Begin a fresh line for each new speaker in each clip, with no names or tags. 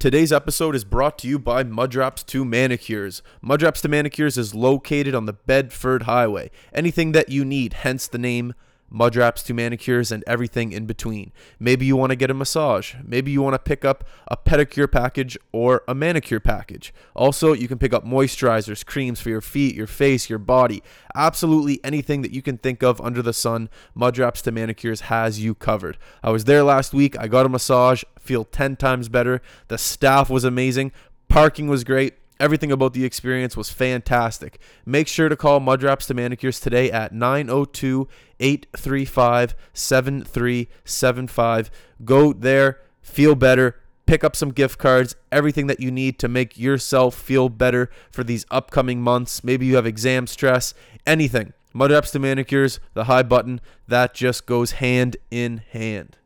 Today's episode is brought to you by Mudraps 2 Manicures. Mudraps 2 Manicures is located on the Bedford Highway. Anything that you need, hence the name Mudraps 2 Manicures and everything in between. Maybe you want to get a massage. Maybe you want to pick up a pedicure package or a manicure package. Also, you can pick up moisturizers, creams for your feet, your face, your body. Absolutely anything that you can think of under the sun, Mudraps 2 Manicures has you covered. I was there last week. I got a massage. Feel 10 times better. The staff was amazing. Parking was great. Everything about the experience was fantastic. Make sure to call Mudraps to Manicures today at 902 835 7375. Go there, feel better, pick up some gift cards, everything that you need to make yourself feel better for these upcoming months. Maybe you have exam stress, anything. Mudraps to Manicures, the high button, that just goes hand in hand.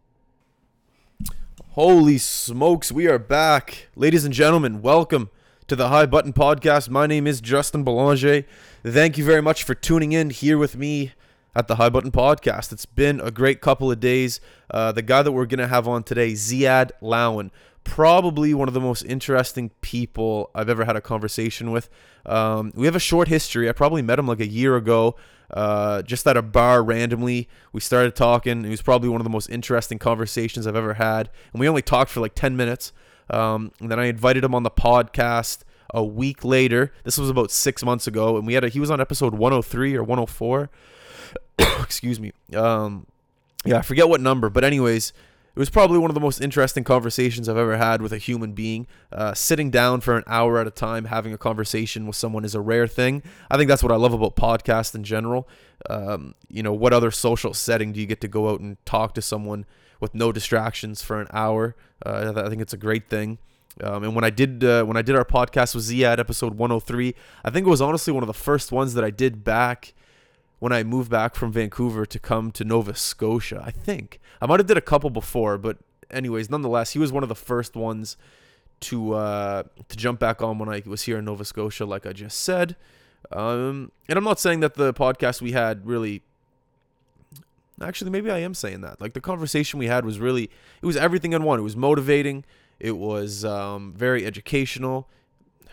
Holy smokes, we are back. Ladies and gentlemen, welcome to the High Button Podcast. My name is Justin Belanger. Thank you very much for tuning in here with me at the High Button Podcast. It's been a great couple of days. Uh, the guy that we're going to have on today, Ziad Lawen, probably one of the most interesting people I've ever had a conversation with. Um, we have a short history. I probably met him like a year ago, uh, just at a bar randomly. We started talking. It was probably one of the most interesting conversations I've ever had. And we only talked for like 10 minutes. Um, and then I invited him on the podcast a week later. This was about six months ago. And we had a, he was on episode 103 or 104. Excuse me. Um, yeah, I forget what number. But, anyways, it was probably one of the most interesting conversations I've ever had with a human being. Uh, sitting down for an hour at a time, having a conversation with someone is a rare thing. I think that's what I love about podcasts in general. Um, you know, what other social setting do you get to go out and talk to someone with no distractions for an hour? Uh, I think it's a great thing. Um, and when I did uh, when I did our podcast with Ziad, episode 103, I think it was honestly one of the first ones that I did back when I moved back from Vancouver to come to Nova Scotia. I think I might have did a couple before, but anyways, nonetheless, he was one of the first ones to uh, to jump back on when I was here in Nova Scotia, like I just said. Um, and I'm not saying that the podcast we had really. Actually, maybe I am saying that. Like the conversation we had was really, it was everything in one. It was motivating. It was um, very educational.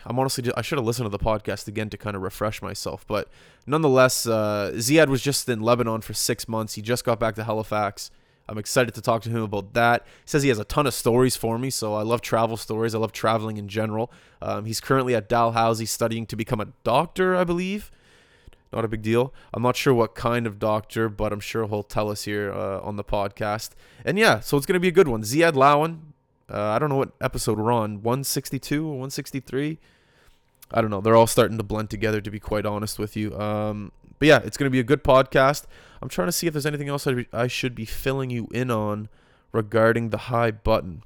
I'm honestly, just, I should have listened to the podcast again to kind of refresh myself. But nonetheless, uh, Ziad was just in Lebanon for six months. He just got back to Halifax. I'm excited to talk to him about that. He says he has a ton of stories for me, so I love travel stories. I love traveling in general. Um, he's currently at Dalhousie studying to become a doctor, I believe. Not a big deal. I'm not sure what kind of doctor, but I'm sure he'll tell us here uh, on the podcast. And yeah, so it's going to be a good one. Ziad Lawen, uh, I don't know what episode we're on, 162 or 163. I don't know. They're all starting to blend together, to be quite honest with you. Um, but yeah, it's going to be a good podcast. I'm trying to see if there's anything else I, I should be filling you in on regarding the high button.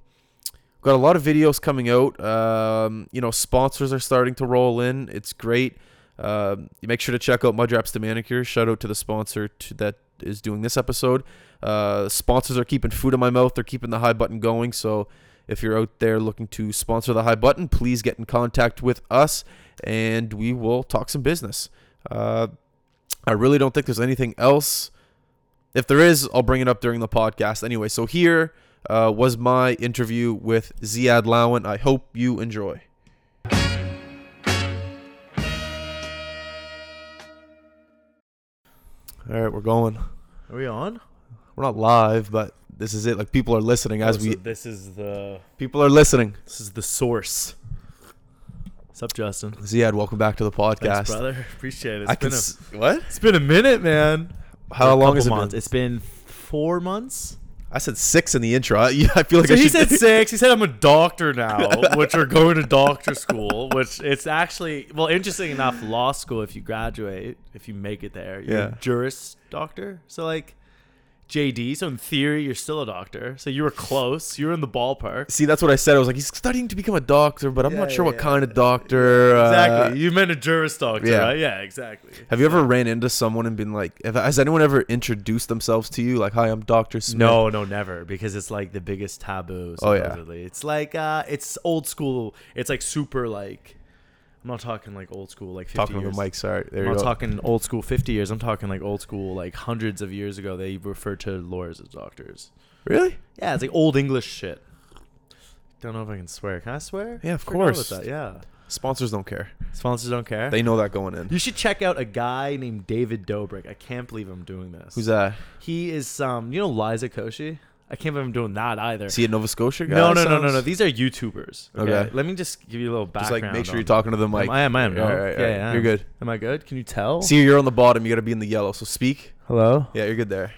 Got a lot of videos coming out. Um, you know, sponsors are starting to roll in. It's great. Uh, make sure to check out Mudraps to Manicure. Shout out to the sponsor to, that is doing this episode. Uh, sponsors are keeping food in my mouth. They're keeping the high button going. So if you're out there looking to sponsor the high button, please get in contact with us and we will talk some business. Uh, I really don't think there's anything else. If there is, I'll bring it up during the podcast. Anyway, so here uh, was my interview with Ziad Lawen. I hope you enjoy. All right, we're going.
Are we on?
We're not live, but this is it. Like people are listening as
Oh,
we
This is the.
people are listening.
This is the source. What's up, Justin?
Ziad, welcome back to the podcast.
Thanks, brother. Appreciate it. It's
I
been
can.
a,
S- what?
it's been a minute, man.
How long has it
months.
been?
It's been four months.
I said six in the intro. I, I feel like
So
I
he said six. He said I'm a doctor now, which are going to doctor school. Which it's actually well, interesting enough. Law school, if you graduate, if you make it there, you're
Yeah.
a juris doctor. So like JD. So in theory, you're still a doctor. So you were close. You were in the ballpark.
See, that's what I said. I was like, he's studying to become a doctor, but I'm
Yeah,
not sure
yeah,
what
yeah.
kind of doctor. uh,
Exactly. you meant a juris doctor,
yeah.
right? Yeah, exactly.
have you ever ran into someone and been like, has anyone ever introduced themselves to you? Like, hi, I'm Doctor Smith.
No, no, never, because it's like the biggest taboo.
Oh, yeah.
It's like uh, it's old school. It's like super like. I'm not talking like old school like 50
Talking
years.
to the mic. Sorry. There
I'm
you
not
go.
talking old school 50 years. I'm talking like old school like hundreds of years ago. They referred to lawyers as doctors.
really?
Yeah, it's like old English shit. don't know if I can swear. Can I swear?
Yeah, of
Forgot about
course.
that, Yeah.
Sponsors don't care.
Sponsors don't care.
They know that going in.
you should check out a guy named David Dobrik. I can't believe I'm doing this.
Who's that?
He is um, you know, Liza Koshy. I can't believe I'm doing that either.
See a Nova Scotia guy?
no, no, no, no, no. These are YouTubers. Okay.
Okay.
Let me just give you a little background.
Just like make sure you're talking to the
them.
mic.
I am. I am.
Yeah,
no.
all right, all
yeah,
right.
yeah,
You're good.
Am I good? Can you tell?
See, you're on the bottom. You got to be in the yellow. So speak.
Hello.
Yeah, you're good there.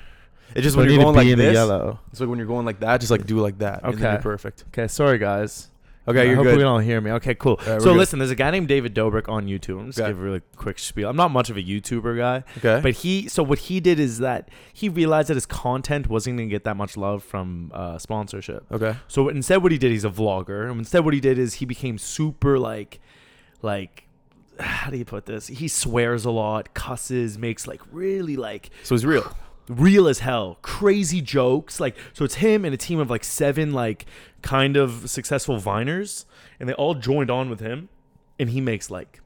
It's just
So
when you're
need to
going like
be in the
this.
yellow.
It's like when you're going like that. Just like do like that. And then
Okay.
you're perfect.
Okay. Sorry, guys.
Okay, you're
hope
good.
we don't hear me. Okay, cool.
right,
so listen, there's a guy named David Dobrik on YouTube. I'm just
Okay.
give a really quick spiel. I'm not much of a YouTuber guy,
Okay.
but he. So what he did is that he realized that his content wasn't going to get that much love from uh, sponsorship.
okay.
So instead, what he did, he's a vlogger. And instead, what he did is he became super like, like, how do you put this? He swears a lot, cusses, makes like really like
So he's real.
Real as hell, crazy jokes. Like, so it's him and a team of like seven like kind of successful viners, and they all joined on with him, and he makes like.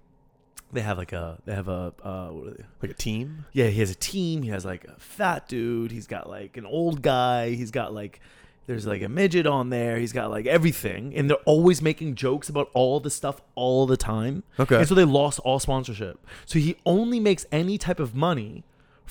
They have like a they have a uh, what are they?
Like a team.
Yeah, he has a team. He has like a fat dude. He's got like an old guy. He's got like there's like a midget on there. He's got like everything, and they're always making jokes about all the stuff all the time.
Okay.
And so they lost all sponsorship. So he only makes any type of money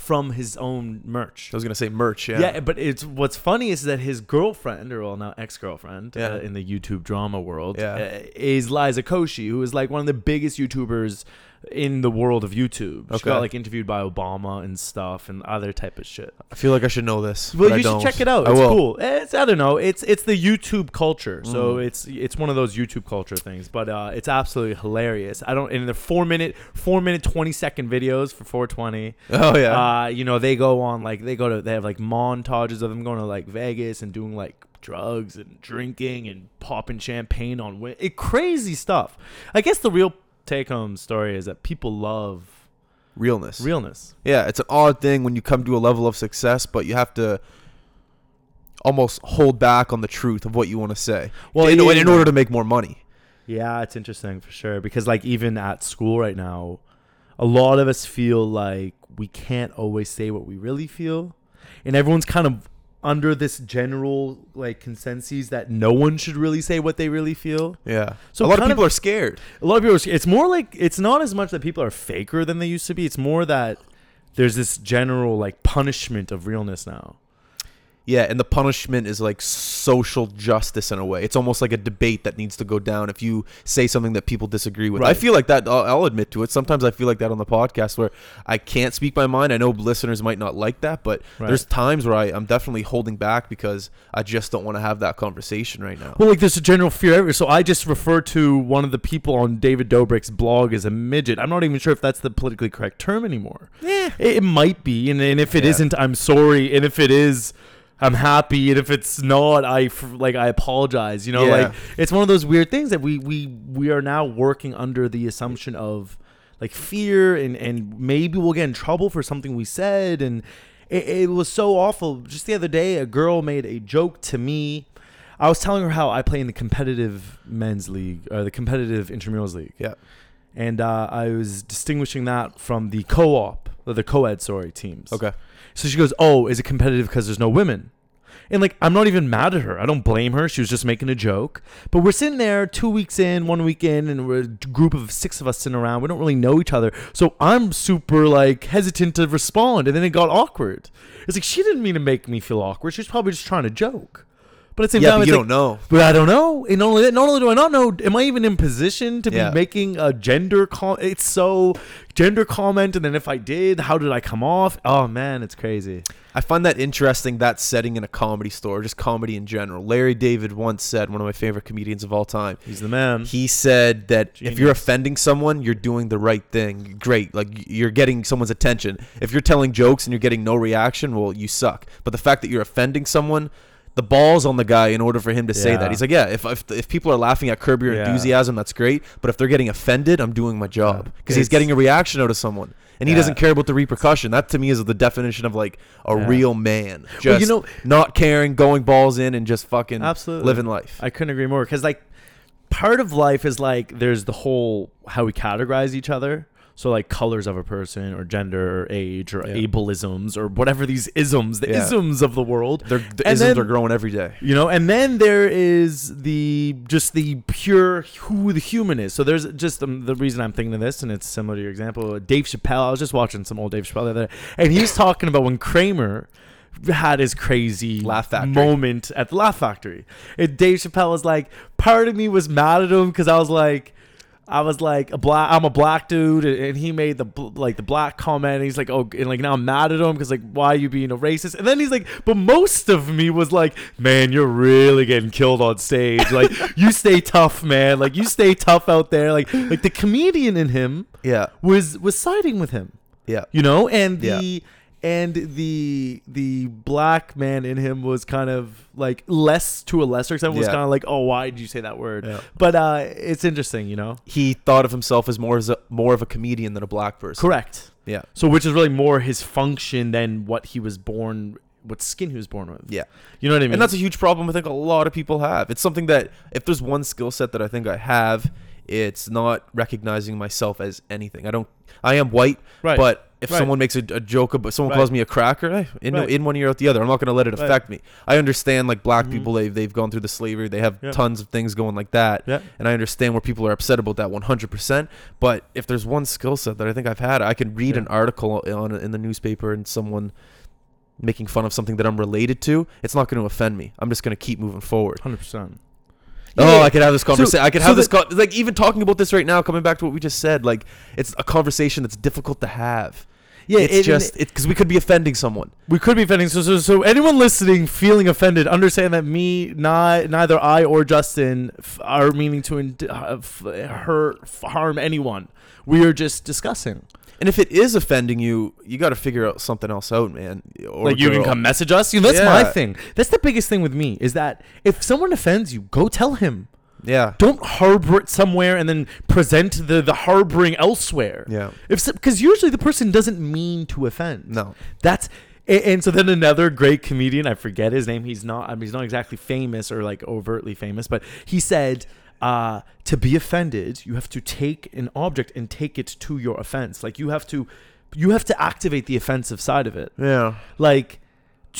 from his own merch.
I was gonna say merch. Yeah.
Yeah. but it's what's funny is that his girlfriend, or well now ex girlfriend,
Yeah.
uh, in the YouTube drama world,
Yeah.
uh, is Liza Koshy, who is like one of the biggest YouTubers in the world of YouTube. She
Okay.
got like interviewed by Obama and stuff and other type of shit.
I feel like I should know this.
Well,
but I
you should
don't.
check it out.
I
It's
will.
cool. It's I don't know. It's it's the YouTube culture. So
Mhm.
it's it's one of those YouTube culture things. But uh, it's absolutely hilarious. I don't. In the four minute four minute twenty second videos for 420.
Oh yeah.
Uh, you know, they go on like they go to they have like montages of them going to like Vegas and doing like drugs and drinking and popping champagne on wi- it crazy stuff. I guess the real take home story is that people love
Realness.
realness.
Yeah, it's an odd thing when you come to a level of success, but you have to almost hold back on the truth of what you want to say.
Well,
in,
yeah,
in order to make more money.
Yeah, it's interesting for sure because like even at school right now, a lot of us feel like we can't always say what we really feel, and everyone's kind of under this general like consensus that no one should really say what they really feel.
Yeah.
So
a lot of
kind of-
people are scared.
A lot of people, are, it's more like it's not as much that people are faker than they used to be. It's more that there's this general like punishment of realness now.
Yeah, and the punishment is like social justice in a way. It's almost like a debate that needs to go down if you say something that people disagree with. I feel like that. I'll, I'll admit to it. Sometimes I feel like that on the podcast where I can't speak my mind. I know listeners might not like that, but
Right.
there's times where I, I'm definitely holding back because I just don't want to have that conversation right now.
Well, like there's a general fear. everywhere. So I just refer to one of the people on David Dobrik's blog as a midget. I'm not even sure if that's the politically correct term anymore.
Yeah.
It, it might be, and, and if it
Yeah.
not I'm sorry. And if it is, I'm happy. And if it's not, I like I apologize. You know,
Yeah.
like it's one of those weird things that we we we are now working under the assumption of like fear and and maybe we'll get in trouble for something we said and it, it was so awful just the other day a girl made a joke to me i was telling her how i play in the competitive men's league or the competitive intramurals league
Yeah.
and uh, i was distinguishing that from the co-op or the co-ed sorry teams
Okay.
So she goes, "Oh, is it competitive because there's no women?" And like, I'm not even mad at her. I don't blame her. She was just making a joke. But we're sitting there two weeks in, one week in, and we're a group of six of us sitting around. We don't really know each other. So I'm super like hesitant to respond. And then it got awkward. It's like she didn't mean to make me feel awkward. She was probably just trying to joke. But at the same
Yeah,
time,
but you
like,
don't know.
but I don't know. And not only that, not only do I not know, am I even in position to
Yeah.
be making a gender com? It's so gender comment, and then if I did, how did I come off? Oh man, it's crazy.
I find that interesting that setting in a comedy store, just comedy in general. Larry David once said, one of my favorite comedians of all time,
He's the man.
he said that if you're offending someone, you're doing the right thing. Great. Like you're getting someone's attention. If you're telling jokes and you're getting no reaction, well, you suck. But the fact that you're offending someone, the ball's on the guy in order for him to say
Yeah.
that. He's like, yeah, if, if, if people are laughing at Curb Your
Yeah.
Enthusiasm, that's great. But if they're getting offended, I'm doing my job. Because he's getting a reaction out of someone. And he doesn't care about the repercussion. That to me is the definition of like a real man. Just
Well, you know-
not caring, going balls in, and just fucking
Absolutely.
living life.
I couldn't agree more because like part of life is like there's the whole how we categorize each other. So like colors of a person or gender or age or
Yeah.
ableisms or whatever these isms, the
Yeah.
isms of the world.
They're, the
And
isms
then-
are growing every day.
You know, and then there is the just the pure who the human is. So there's just um, the reason I'm thinking of this, and it's similar to your example. Dave Chappelle. I was just watching some old Dave Chappelle the other day, and he was talking about when Kramer had his crazy
Laugh
moment at the Laugh Factory. And Dave Chappelle was like, part of me was mad at him because I was like. I was like a black. I'm a black dude, and he made the like the black comment. And he's like, oh, and like now I'm mad at him because like, why are you being a racist? And then he's like, but most of me was like, man, you're really getting killed on stage. Like you stay tough, man. Like you stay tough out there. Like like the comedian in him
Yeah.
was was siding with him
Yeah.
you know and the
Yeah.
And the the black man in him was kind of like less to a lesser extent was
Yeah.
kind of like oh why did you say that word
Yeah.
but uh it's interesting you know
He thought of himself as more as a, more of a comedian than a black person.
correct
Yeah.
so which is really more his function than what he was born what skin he was born with
Yeah.
you know what i mean
And that's a huge problem I think a lot of people have. It's something that if there's one skill set that I think I have, it's not recognizing myself as anything. I don't I am white,
right
but if
Right.
someone makes a, a joke about someone
Right.
calls me a cracker, eh, in,
Right.
in one ear out the other. I'm not going to let it affect me. I understand like black
Mhm.
people they've they've gone through the slavery. They have
Yeah.
tons of things going like that.
yeah
And I understand where people are upset about that 100%. But if there's one skill set that I think I've had, I can read
Yeah.
an article on in the newspaper and someone making fun of something that I'm related to. It's not going to offend me. I'm just going to keep moving forward.
100%
Oh, I could have this conversation.
So-
I could
so
have this
the-
con- like even talking about this right now. Coming back to what we just said, like it's a conversation that's difficult to have.
yeah
it's
it-
just it because we could be offending someone.
we could be offending. So, so, so anyone listening feeling offended, understand that me, ni- neither I or Justin f- are meaning to uh, f- hurt, f- harm anyone. We are just discussing.
And if it is offending you, you got to figure out something else out, man. Or
like you can come message us. You know, that's my thing. That's the biggest thing with me is that if someone offends you, go tell him.
Yeah,
Don't harbor it somewhere and then present the the harboring elsewhere.
yeah.
If because usually the person doesn't mean to offend.
No,
That's and, and so then another great comedian, I forget his name. He's not. I mean, he's not exactly famous or like overtly famous, but he said, uh, "To be offended, you have to take an object and take it to your offense. Like you have to, you have to activate the offensive side of it.
yeah,
Like,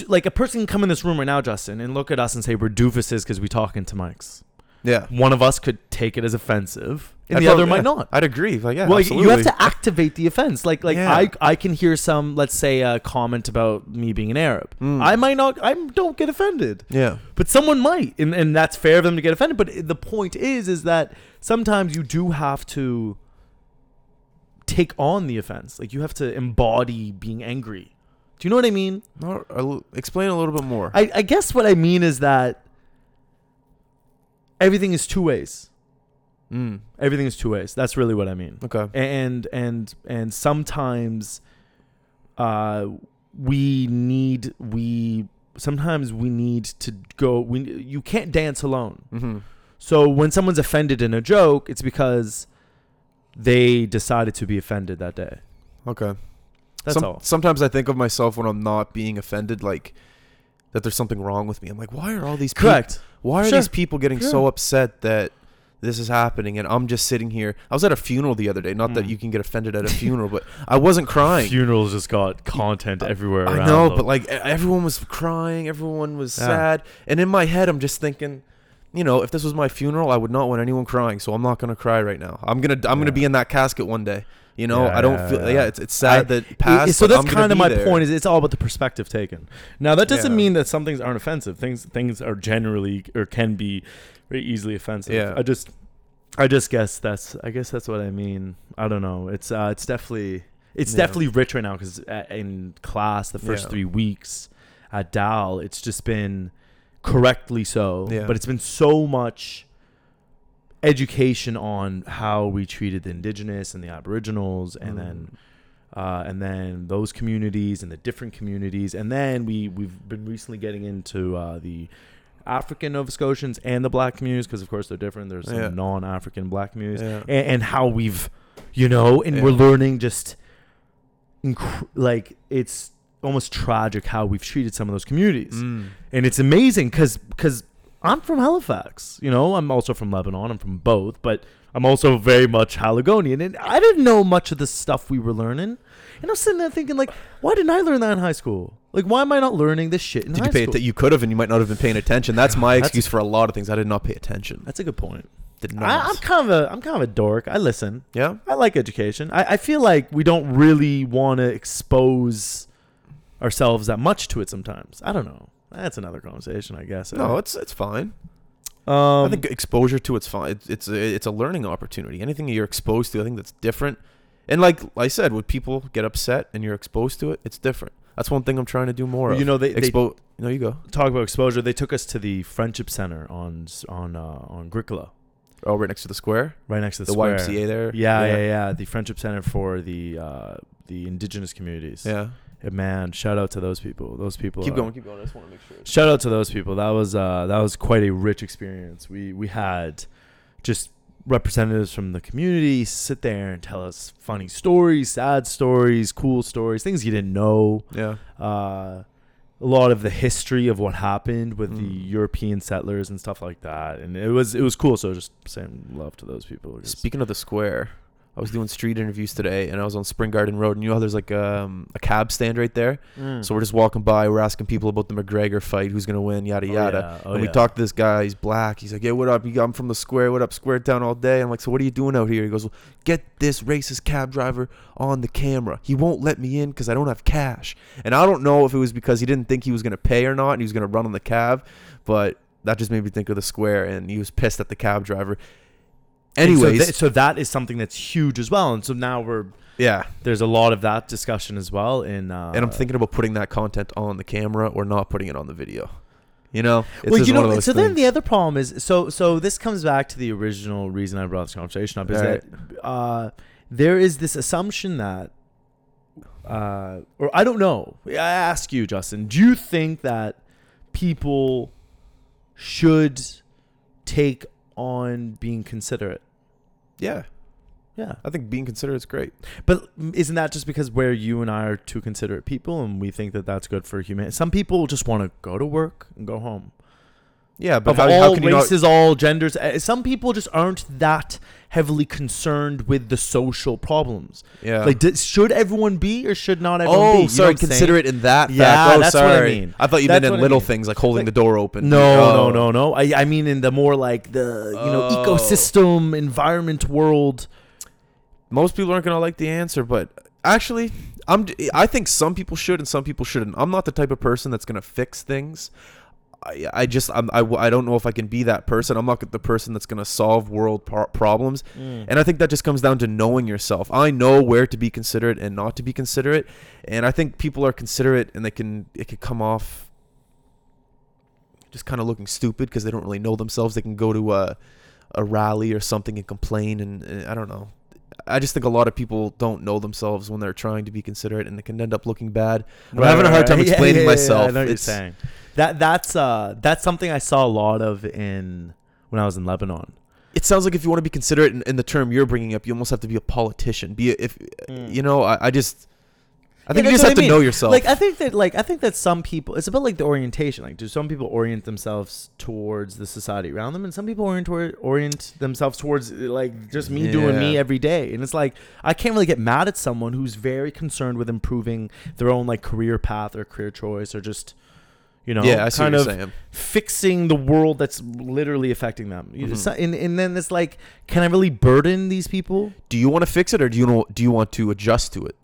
like a person can come in this room right now, Justin, and look at us and say we're doofuses because we talk into mics.
Yeah.
One of us could take it as offensive, and
I'd
the other might
yeah,
not.
I'd agree. Like, yeah,
well,
absolutely.
you have to activate the offense. Like, like
Yeah.
I, I can hear some, let's say, a comment about me being an Arab.
Mm.
I might not, I don't get offended,
Yeah,
but someone might, and, and that's fair of them to get offended. But the point is, is that sometimes you do have to take on the offense. Like you have to embody being angry. Do you know what I mean?
no, explain a little bit more.
I, I guess what I mean is that everything is two ways.
mm.
Everything is two ways. That's really what I mean.
Okay.
and and and sometimes uh we need we sometimes we need to go we you can't dance alone
Mm-hmm.
so when someone's offended in a joke it's because they decided to be offended that day
Okay.
that's
Some-
all
Sometimes I think of myself when I'm not being offended, like that there's something wrong with me. I'm like, why are all these people,
correct
why are
Sure.
these people getting so upset that this is happening and I'm just sitting here. I was at a funeral the other day. Not that
Mm.
you can get offended at a funeral, but I wasn't crying.
funerals just got content everywhere
I know,
them.
but like everyone was crying, everyone was
Yeah.
sad, and in my head I'm just thinking, you know, if this was my funeral, I would not want anyone crying, so I'm not gonna cry right now. I'm gonna I'm
Yeah.
gonna be in that casket one day. You know,
Yeah,
I don't
yeah,
feel
yeah.
yeah. It's it's sad
I-
that past.
so that's kind of my
there.
point is it's all about the perspective taken now that doesn't mean that some things aren't offensive things things are generally or can be very easily offensive
Yeah.
i just i just guess that's i guess that's what i mean i don't know it's uh it's definitely it's definitely rich right now because in class the first three weeks at dal it's just been correctly so but it's been so much education on how we treated the indigenous and the aboriginals and
Mm.
then uh, and then those communities and the different communities and then we we've been recently getting into uh, the African Nova Scotians and the black communities because of course they're different there's some
Yeah.
non-African black communities
Yeah.
and, and how we've you know and we're learning just inc- like it's almost tragic how we've treated some of those communities
Mm.
and it's amazing because because I'm from Halifax. You know, I'm also from Lebanon. I'm from both, but I'm also very much Haligonian. And I didn't know much of the stuff we were learning. And I'm sitting there thinking, like, why didn't I learn that in high school? Like, why am I not learning this shit in
Did
high
you pay
school?
it? You could have, and you might not have been paying attention. That's my
That's-
excuse for a lot of things. I did not pay attention.
That's a good point.
Did
I,
not.
I'm kind of a I'm kind of a dork. I listen.
yeah.
I like education. I, I feel like we don't really want to expose ourselves that much to it sometimes. I don't know. That's another conversation, I guess.
No, it's it's fine.
um,
I think exposure to it's fine. It's it's a, it's a learning opportunity. Anything you're exposed to, I think that's different. And like I said, when people get upset and you're exposed to it, it's different. That's one thing I'm trying to do more of.
you know they, they
no, you go.
talk about exposure. They took us to the Friendship Center on on uh, on Gricola,
Oh, right next to the square,
right next to the,
the,
square.
YMCA there.
Yeah, yeah, yeah, The Friendship Center for the uh, the indigenous communities.
yeah.
Man, shout out to those people. Those people.
Keep
are-
going, keep going. I just want to make sure.
Shout out to those people. That was uh, that was quite a rich experience. We we had just representatives from the community sit there and tell us funny stories, sad stories, cool stories, things you didn't know.
Yeah.
Uh, a lot of the history of what happened with the
Mm.
European settlers and stuff like that, and it was it was cool. So just saying love to those people. Just-
Speaking of the square, I was doing street interviews today, and I was on Spring Garden Road, and you know there's like um, a cab stand right there.
Mm.
So we're just walking by, we're asking people about the McGregor fight, who's gonna win, yada
Oh,
yada.
yeah. Oh,
and we
yeah.
talked to this guy. He's black. He's like, "Yeah, what up? You- I'm from the square. What up, Square Town all day." I'm like, "So what are you doing out here?" He goes, well, "Get this racist cab driver on the camera. He won't let me in because I don't have cash." And I don't know if it was because he didn't think he was gonna pay or not, and he was gonna run on the cab, but that just made me think of the square, and he was pissed at the cab driver.
And so
Anyways,
th- so that is something that's huge as well. And so now we're
yeah.
there's a lot of that discussion as well. In uh,
And I'm thinking about putting that content on the camera or not putting it on the video. You know, it's
well, you know, so then the other problem is so so this comes back to the original reason I brought this conversation up is that uh, there is this assumption that, uh, or I don't know. I ask you, Justin, do you think that people should take on being considerate?
yeah,
Yeah,
I think being considerate is great.
but isn't that just because where you and I are two considerate people and we think that that's good for humanity? Some people just want to go to work and go home.
Yeah, but
of
how,
all
how can you not?
races, all genders. Uh, Some people just aren't that heavily concerned with the social problems.
Yeah.
Like, d- should everyone be or should not everyone be?
oh, sorry.
saying?
Considerate in that.
Yeah,
fact. Oh,
that's what I mean.
I thought you
That's
meant in
I
little
mean.
things like holding
Like-
the door open.
No,
Oh.
no, no, no. I, I mean in the more like the you know
Oh.
ecosystem, environment, world.
Most people aren't gonna like the answer, but actually, I'm. I think some people should and some people shouldn't. I'm not the type of person that's gonna fix things. I, I just I'm, I, I don't know if I can be that person. I'm not the person that's gonna solve world pro- problems. Mm. And I think that just comes down to knowing yourself. I know where to be considerate and not to be considerate, and I think people are considerate and they can it can come off just kind of looking stupid because they don't really know themselves. They can go to a a rally or something and complain, and, and I don't know. I just think a lot of people don't know themselves when they're trying to be considerate, and it can end up looking bad. I'm having a hard time
Yeah, yeah,
explaining
yeah, yeah,
myself.
I know what you're saying. That that's uh that's something I saw a lot of in when I was in Lebanon.
It sounds like if you want to be considerate in, in the term you're bringing up, you almost have to be a politician. Be a, if you know. I, I just. I think
Yeah,
you just have
I
to know yourself.
Like I think that like I think that some people it's about like the orientation. Like do some people orient themselves towards the society around them and some people orient toward, orient themselves towards like just me doing me every day. And it's like I can't really get mad at someone who's very concerned with improving their own like career path or career choice or just you know
yeah, I see
kind
what
of fixing the world that's literally affecting them.
Mhm.
so- and, and then it's like can I really burden these people?
Do you want to fix it, or do you know? Do you want to adjust to it?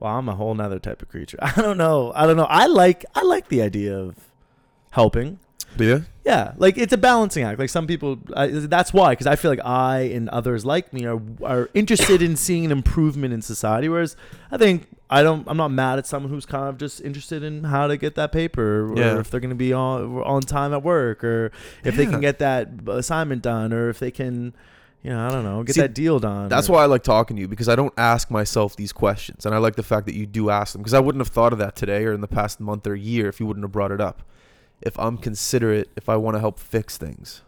Well, I'm a whole nother type of creature. I don't know. I don't know. I like I like the idea of helping.
Do you?
Yeah, like it's a balancing act. Like some people, I, that's why, because I feel like I and others like me are are interested in seeing an improvement in society. Whereas I think I don't. I'm not mad at someone who's kind of just interested in how to get that paper, or
Yeah.
if they're going to be on on time at work, or if they can get that assignment done, or if they can, you know, I don't know, get
See,
that deal done.
That's
or-
why I like talking to you because I don't ask myself these questions, and I like the fact that you do ask them because I wouldn't have thought of that today or in the past month or year if you wouldn't have brought it up. If I'm considerate, if I want to help fix things,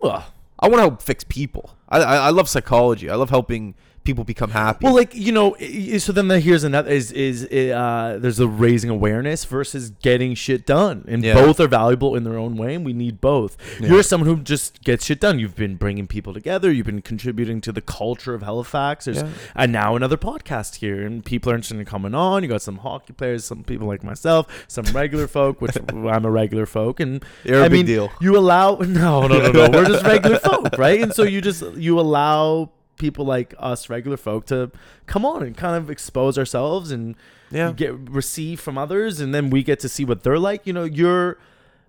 Well,
I want to help fix people. I, I I love psychology. I love helping people become happy.
Well, like you know, so then the, here's another is is uh, there's the raising awareness versus getting shit done, and
Yeah.
both are valuable in their own way, and we need both.
Yeah.
You're someone who just gets shit done. You've been bringing people together. You've been contributing to the culture of Halifax. There's
Yeah.
and now another podcast here, and people are interested in coming on. You got some hockey players, some people like myself, some regular folk, which I'm a regular folk, and
You're
I mean,
deal.
you allow no, no, no, no. We're just regular folk, right? And so you just you allow people like us, regular folk, to come on and kind of expose ourselves and
Yeah.
get receive from others, and then we get to see what they're like. You know, you're,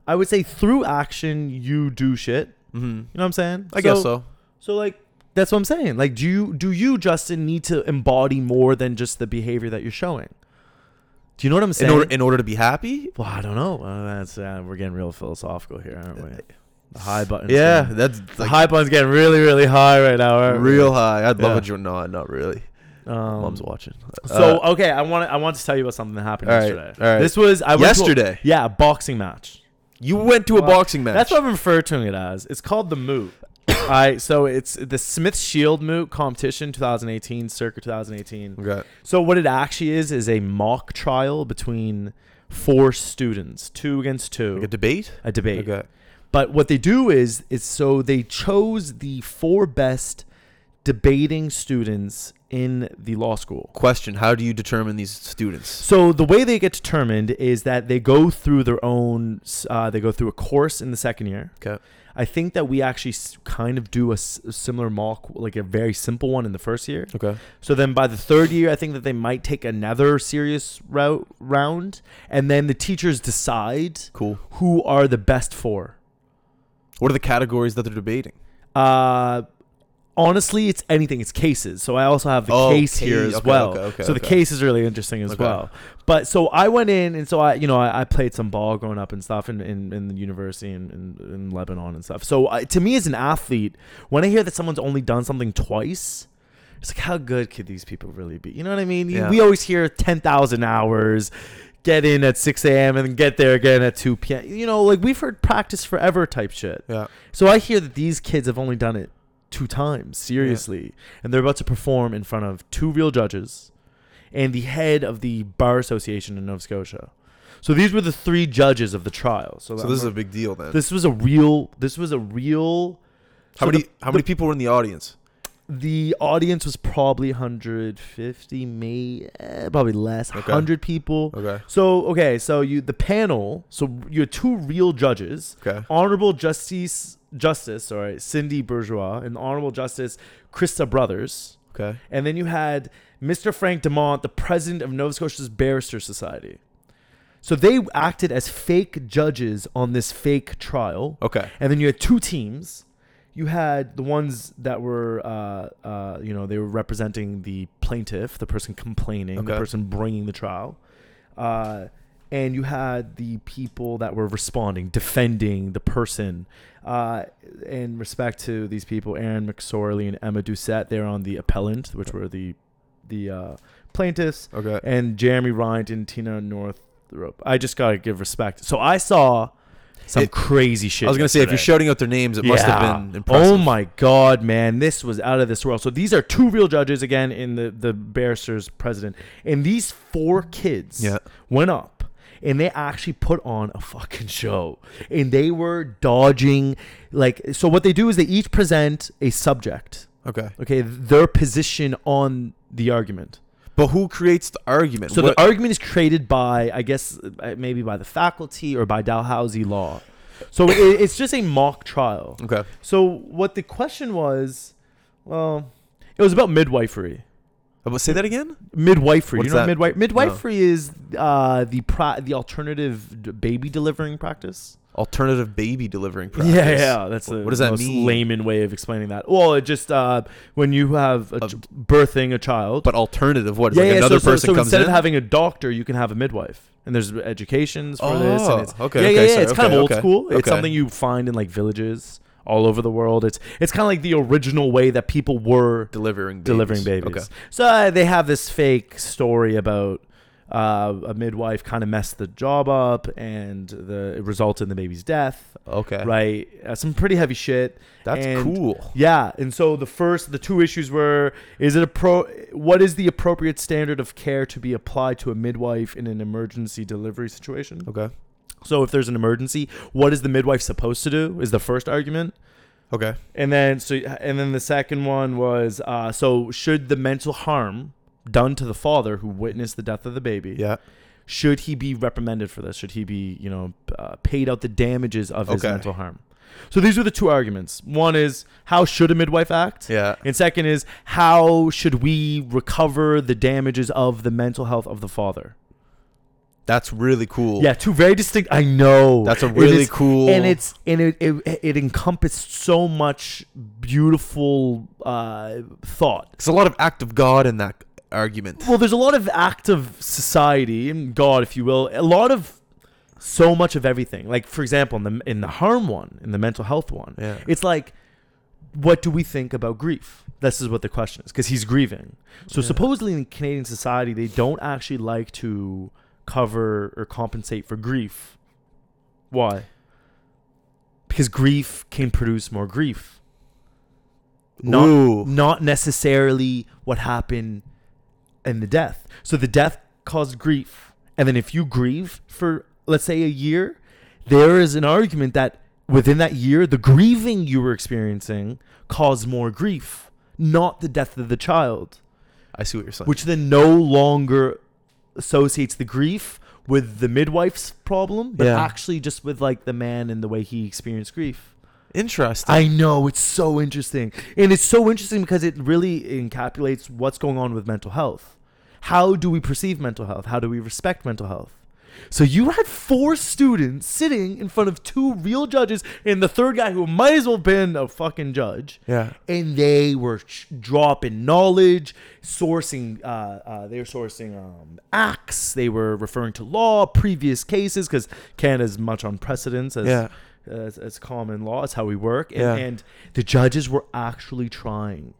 I would say, through action, you do shit.
hmm
You know what I'm saying?
I guess so.
So like. That's what I'm saying. Like, do you do you Justin need to embody more than just the behavior that you're showing? Do you know what I'm
In
saying?
order, in order to be happy.
well, I don't know. Uh, that's uh, we're getting real philosophical here, aren't we? The high button.
Yeah, that's
The
like
high button's getting really, really high right now. we?
real high. I'd love
Yeah.
a joint. No, not really.
Um,
Mom's watching.
So
Uh,
okay, I want I want to tell you about something that happened
All right,
yesterday.
all right.
This was I went to a-
yesterday,
yeah, a boxing match.
you went to a
Well,
boxing match.
That's what I'm referring to it as. It's called the Moot. All right, so it's the Smith Shield Moot competition 2018, circa 2018.
Okay.
So what it actually is is a mock trial between four students, two against two,
Like a debate.
a debate.
Okay.
But what they do is is so they chose the four best debating students in the law school.
Question: How do you determine these students?
So the way they get determined is that they go through their own. Uh, they go through a course in the second year.
Okay.
I think that we actually kind of do a similar mock, like a very simple one in the first year.
Okay.
So then by the third year, I think that they might take another serious route round, and then the teachers decide
Cool.
who are the best four.
What are the categories that they're debating?
Uh, honestly, it's anything. It's cases. So I also have the
Oh,
case here
case.
as
Okay,
well.
okay, okay,
so the
okay.
case is really interesting as
Okay.
well. But so I went in, and so I, you know, I, I played some ball growing up and stuff in, in, in the university in, in, in Lebanon and stuff. So I, to me, as an athlete, when I hear that someone's only done something twice, it's like, how good could these people really be? You know what I mean? You-
Yeah.
We always hear 10,000 hours, get in at 6 a.m. and get there again at 2 p.m. You know, like we've heard practice forever type shit.
Yeah.
So I hear that these kids have only done it two times, seriously, and they're about to perform in front of two real judges and the head of the bar association in Nova Scotia. So these were the three judges of the trial. So,
So this is a big deal then.
this was a real. This was a real.
how
so
many?
the-
how many people were in the audience?
The audience was probably 150, may eh, probably less,
Okay.
100 people.
Okay.
So okay, so you the panel. So you had two real judges.
Okay.
Honorable Justice Justice, sorry, Cindy Bourgeois, and Honorable Justice Krista Brothers,
Okay.
and then you had Mr. Frank Demont, the president of Nova Scotia's Barrister Society. So they acted as fake judges on this fake trial,
Okay.
and then you had two teams. You had the ones that were, uh, uh, you know, they were representing the plaintiff, the person complaining, the person bringing the trial, uh, and you had the people that were responding, defending the person. Uh, in respect to these people, Aaron McSorley and Emma Doucette, they're on the appellant, which were the the uh, plaintiffs,
Okay.
and Jeremy Ryan and Tina Northrop. I just gotta give respect. So I saw some
It-
crazy shit.
I was gonna say if you're shouting out their names, it must have been impressive.
Oh my god, man, this was out of this world. So these are two real judges again in the the barristers president, and these four kids
Yeah.
went up and they actually put on a fucking show, and they were dodging like so. What they do is they each present a subject,
Okay.
okay, their position on the argument.
But who creates the argument?
So
What-
the argument is created by, I guess, uh, maybe by the faculty or by Dalhousie Law. So it, it's just a mock trial.
okay.
So what the question was, well, it was about midwifery.
Say that again.
Midwifery.
What's
you know
that?
midwife midwifery is uh, the pro- the alternative d- baby delivering practice.
Alternative baby delivering practice.
Yeah, yeah, that's the
What does that
most
mean?
layman way of explaining that. Well, it just uh, when you have a
A-
birthing a child.
But alternative, what?
Yeah,
like
yeah.
another
so, so-
person
so
comes
instead
in.
of having a doctor, you can have a midwife, and there's educations for this.
Oh,
And it's,
okay,
Yeah,
okay,
yeah, yeah.
sorry,
It's kind of old
okay,
school. It's something you find in like villages all over the world. It's it's kind of like the original way that people were
delivering babies.
delivering babies.
Okay.
So uh, they have this fake story about uh, a midwife kind of messed the job up, and the it resulted in the baby's death.
Okay.
Right, uh, some pretty heavy shit.
That's
And-
cool.
Yeah, and so the first, the two issues were: is it a pro? What is the appropriate standard of care to be applied to a midwife in an emergency delivery situation?
Okay.
So if there's an emergency, what is the midwife supposed to do? Is the first argument.
Okay.
And then so and then the second one was uh, so should the mental harm done to the father who witnessed the death of the baby
Yeah.
should he be reprimanded for this? Should he be you know uh, paid out the damages of his
Okay.
mental harm? So these are the two arguments. One is how should a midwife act?
Yeah.
And second is how should we recover the damages of the mental health of the father?
That's really cool.
Yeah, two very distinct. I know
That's a
It
really cool.
and it's and it it, it encompassed so much beautiful uh, thought.
It's a lot of act of God in that argument.
Well, there's a lot of active society and God, if you will, a lot of so much of everything. Like for example, in the in the harm one, in the mental health one,
Yeah.
it's like, what do we think about grief? This is what the question is because he's grieving. So
Yeah.
supposedly in Canadian society, they don't actually like to cover or compensate for grief. Why? Because grief can produce more grief. Not,
Ooh.
not necessarily what happened in the death. So the death caused grief. And then if you grieve for, let's say, a year, there is an argument that within that year, the grieving you were experiencing caused more grief, not the death of the child,
I see what you're saying.
which then no longer associates the grief with the midwife's problem, but
Yeah.
actually just with like the man and the way he experienced grief.
Interesting.
I know it's so interesting, and it's so interesting because it really encapsulates what's going on with mental health. How do we perceive mental health? How do we respect mental health? So you had four students sitting in front of two real judges, and the third guy who might as well been a fucking judge,
yeah.
and they were ch- dropping knowledge, sourcing. Uh, uh, they were sourcing um, acts. They were referring to law, previous cases, because Canada's much on precedents as
Yeah.
As, as common law. It's how we work. And,
Yeah.
and the judges were actually trying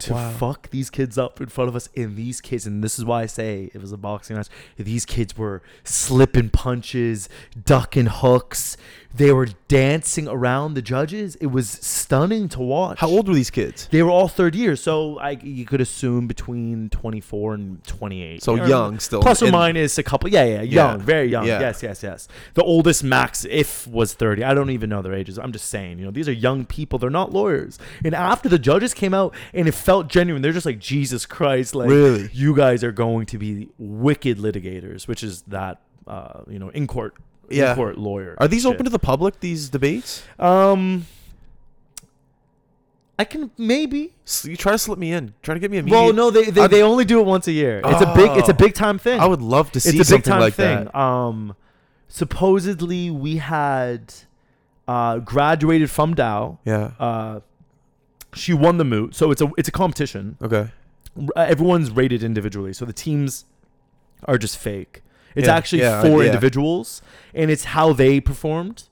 to
Wow.
fuck these kids up in front of us. And these kids, and this is why I say it was a boxing match. These kids were slipping punches, ducking hooks. They were dancing around the judges. It was stunning to watch.
How old were these kids?
They were all third year so I you could assume between twenty four and twenty eight.
So young still.
Plus or minus a couple. Yeah, yeah, young,
Yeah.
very young.
Yeah.
Yes, yes, yes. The oldest max, if was 30. I don't even know their ages. I'm just saying, you know, these are young people. They're not lawyers. And after the judges came out and it felt genuine, they're just like, Jesus Christ, like,
Really?
you guys are going to be wicked litigators, which is that, uh, you know, in court.
Yeah.
In court lawyer.
Are these
shit.
open to the public? These debates?
Um, I can maybe.
S- You try to slip me in. Try to get me a.
Well, no, they they, they only do it once a year. It's a big it's a
Oh.
big time thing.
I would love to see
it's a big
something
time
like
thing.
that.
Um, supposedly we had uh, graduated from Dal.
Yeah.
Uh, she won the moot, so it's a it's a competition.
Okay.
R- Everyone's rated individually, so the teams are just fake. It's
Yeah,
actually
yeah,
four
yeah.
individuals, and it's how they performed.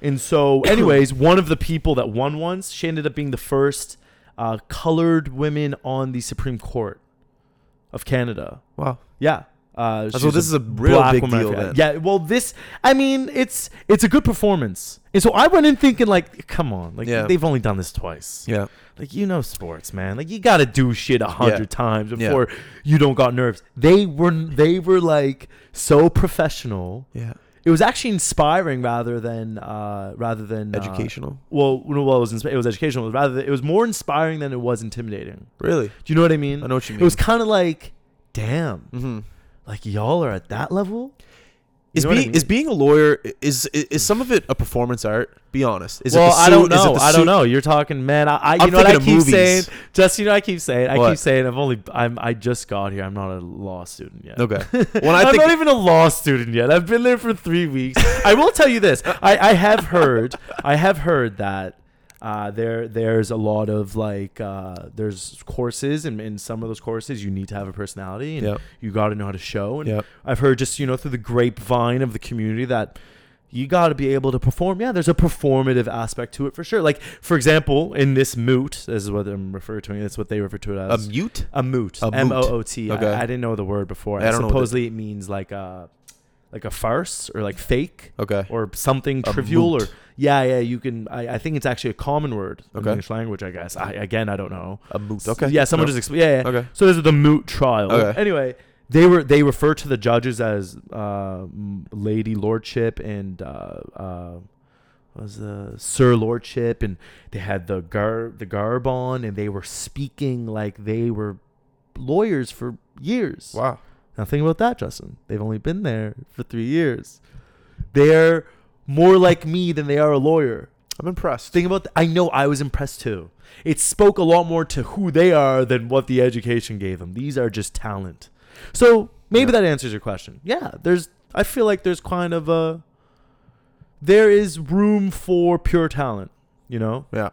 And so, anyways, one of the people that won once, she ended up being the first uh, colored women on the Supreme Court of Canada.
Wow.
Yeah. Uh,
So this is a real
black
big
woman,
deal then.
Yeah. Well, this. I mean, it's it's a good performance, and so I went in thinking like, come on, like
Yeah.
they've only done this twice.
Yeah.
Like you know sports, man. Like you got to do shit a hundred times
Yeah.
before you don't got nerves. They were they were like so professional.
Yeah.
It was actually inspiring rather than uh rather than uh,
Educational.
well, no, well, it was insp- it was educational. Rather it was more inspiring than it was intimidating.
Really?
Do you know what I mean?
I know what you mean.
It was kind of like, damn,
Mm-hmm.
Like y'all are at that level. You
Is
what I
being
mean?
is being a lawyer is, is is some of it a performance art? Be honest. Is
well,
it the
I don't know. I don't know. You're talking, man. I, I you
I'm
know what I keep
of
saying.
movies.
Just you know, I keep saying. I
What?
keep saying. I've only. I'm. I just got here. I'm not a law student yet.
Okay. When I
I'm
think
not even a law student yet. I've been there for three weeks. I will tell you this. I, I have heard. I have heard that uh, there there's a lot of like uh, there's courses and in some of those courses you need to have a personality and
Yep.
you got to know how to show. And
Yep.
I've heard just you know through the grapevine of the community that you got to be able to perform. Yeah, there's a performative aspect to it for sure. Like for example, in this moot, this is what I'm referring to. That's what they refer to it as. A moot.
A moot.
M O O T. I-
Okay.
I didn't know the word before.
I don't know
Supposedly it means like a like a farce or like fake
Okay.
or something
A
trivial
moot.
or yeah yeah you can I, I think it's actually a common word in
Okay.
English language I guess I again I don't know
A moot. Okay.
yeah someone
No.
just expl- yeah, yeah
Okay.
so this is the moot trial
Okay.
anyway they were they refer to the judges as uh, m- lady lordship and uh, uh, what was the sir lordship and they had the gar the garb on and they were speaking like they were lawyers for years
Wow.
now think about that, Justin. They've only been there for three years. They're more like me than they are a lawyer.
I'm impressed.
Think about. that. I know I was impressed too. It spoke a lot more to who they are than what the education gave them. These are just talent. So maybe
Yeah.
that answers your question. Yeah, there's. I feel like there's kind of a. There is room for pure talent. You know,
Yeah.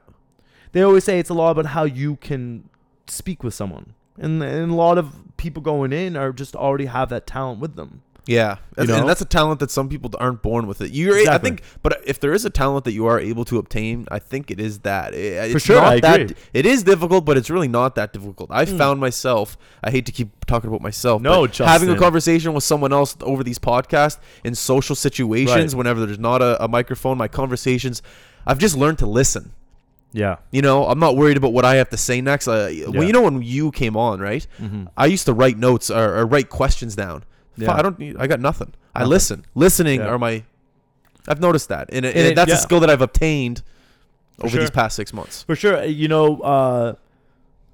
they always say it's a lot about how you can speak with someone, and and a lot of people going in are just already have that talent with them.
Yeah, That's-
know?
and that's a talent that some people aren't born with it. You're, I think, but if there is a talent that you are able to obtain, I think it is that. It- it's
sure,
not
I
that,
agree.
It is difficult, but it's really not that difficult. I
Mm.
found myself. I hate to keep talking about myself.
No,
but having a conversation with someone else over these podcasts in social situations,
Right.
whenever there's not a, a microphone, my conversations, I've just learned to listen.
Yeah.
You know, I'm not worried about what I have to say next. Uh,
Yeah.
Well, you know, when you came on, right?
Mm-hmm.
I used to write notes or, or write questions down.
Yeah.
I don't. need- I got nothing. I listen. Listening
Yeah.
are my. I've noticed that, and, it,
And
and
it-
that's
yeah.
a skill that I've obtained
For
over these past six months.
For sure, you know, uh,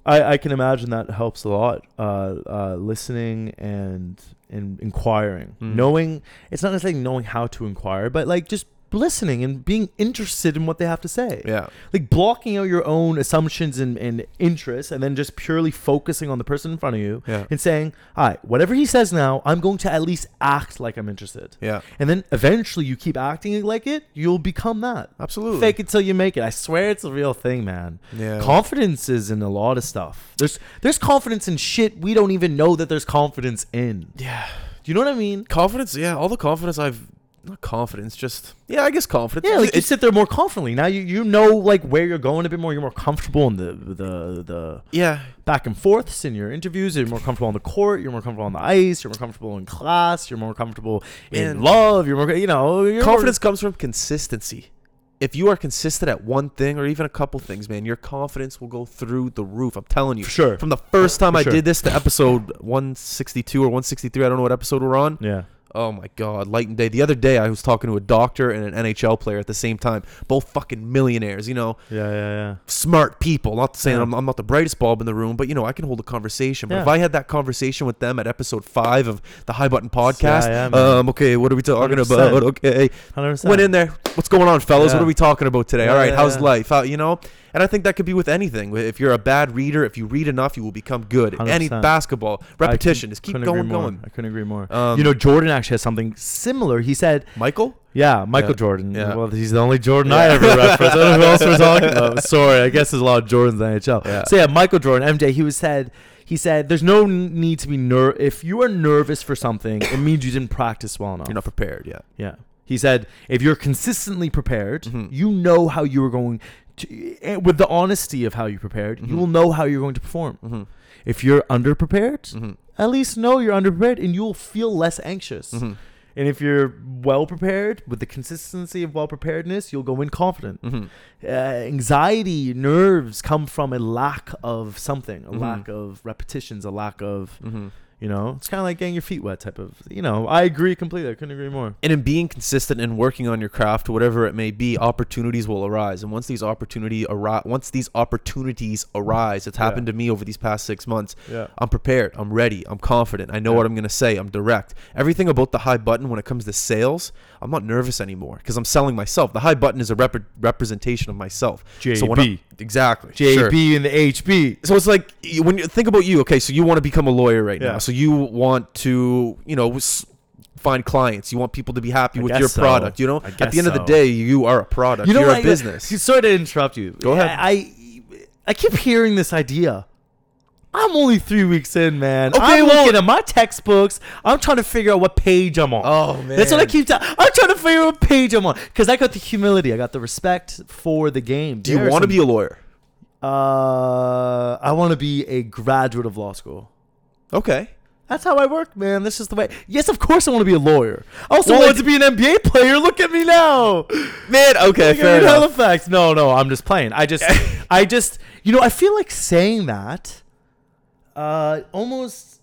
I I can imagine that helps a lot. Uh, uh, listening and and inquiring,
Mm.
knowing it's not necessarily knowing how to inquire, but like just listening and being interested in what they have to say.
Yeah,
Like blocking out your own assumptions and, and interests, and then just purely focusing on the person in front of you
yeah,
and saying, "All right, whatever he says now, I'm going to at least act like I'm interested."
yeah.
And then eventually, you keep acting like it, you'll become that.
Absolutely.
Fake it till you make it. I swear it's a real thing, man.
Yeah.
Confidence is in a lot of stuff. There's there's confidence in shit we don't even know that there's confidence in.
yeah.
Do you know what I mean?
Confidence. Yeah. All the confidence I've. Not confidence. Just. Yeah. I guess confidence.
Yeah, like you sit there more confidently. Now you you know like where you're going a bit more. You're more comfortable in the the the
yeah.
back and forths in your interviews. You're more comfortable on the court. You're more comfortable on the ice. You're more comfortable in class. You're more comfortable in love. You're more you know you're more-
Confidence comes from consistency. If you are consistent at one thing or even a couple things, man, your confidence will go through the roof. I'm telling you.
for sure.
From the first time
For
I
sure.
did this to episode 162 or 163, I don't know what episode we're on.
Yeah.
Oh my god, light and day. The other day I was talking to a doctor and an NHL player at the same time. Both fucking millionaires, you know,
Yeah. Yeah. Yeah.
smart people. Not saying
Yeah.
I'm, I'm not the brightest bulb in the room, but you know, I can hold a conversation. But
Yeah.
if I had that conversation with them at episode 5 of the High Button podcast,
yeah,
um okay, what are we talking
100%.
about? Okay.
100%.
Went in there. What's going on, fellas? What are we talking about today? All right, how's life? How, you know? And I think that could be with anything. If you're a bad reader, if you read enough, you will become good. Any
100%.
basketball, repetition, just keep going, going.
I couldn't agree more.
Um,
you know, Jordan actually has something similar. He said,
Michael?
"Yeah, Michael
Yeah.
Jordan.
Yeah.
Well, he's the only Jordan
Yeah.
I ever referenced. I don't know who else we're talking about. Sorry, I guess there's a lot of Jordans in the NHL.
Yeah.
So yeah, Michael Jordan, MJ. He was said." He said, "There's no need to be ner. If you are nervous for something, it means you didn't practice well enough.
You're not prepared yet.
Yeah. He said, if you're consistently prepared,
Mhm.
you know how you are going to, eh, with the honesty of how you prepared, you
Mhm.
will know how you're going to perform.
Mm-hmm.
If you're underprepared,
Mm-hmm.
at least know you're underprepared and you'll feel less anxious.
Mm-hmm.
And if you're well prepared with the consistency of well preparedness, you'll go in confident.
Mm-hmm.
Uh, anxiety, nerves come from a lack of something, a lack of repetitions, a lack of,
Mm-hmm.
You know, it's kind of like getting your feet wet type of, you know, I agree completely. I couldn't agree more.
And in being consistent and working on your craft, whatever it may be, opportunities will arise. And once these opportunity arise, once these opportunities arise, it's
Yeah.
happened to me over these past six months.
Yeah.
I'm prepared. I'm ready. I'm confident. I know
Yeah.
what I'm going to say. I'm direct. Everything about the high button when it comes to sales, I'm not nervous anymore because I'm selling myself. The high button is a rep- representation of myself. So when I-
JB.
exactly. Sure.
JB and the HB.
So it's like when you think about you, okay, so you want to become a lawyer right
Yeah.
now. So you want to, you know, find clients. You want people to be happy
I
with your
so.
product. You know, at the end of the day, you are a product.
You know
You're
what?
a business.
Sorry to interrupt you.
Go ahead.
I, I I keep hearing this idea. I'm only three weeks in, man.
Okay,
I'm
well-
looking at my textbooks. I'm trying to figure out what page I'm on.
Oh man,
That's what I keep. telling. I'm trying to figure out what page I'm on because I got the humility. I got the respect for the game.
Do you want to be a lawyer?
Uh, I want to be a graduate of law school.
Okay.
That's how I work, man. This is the way. Yes, of course I want to be a lawyer. I also
Well,
wanted to be an NBA player. Look at me now.
Man, okay,
Look
fair
me in
enough.
Halifax. No, no, I'm just playing. I just, I just, you know, I feel like saying that, uh, almost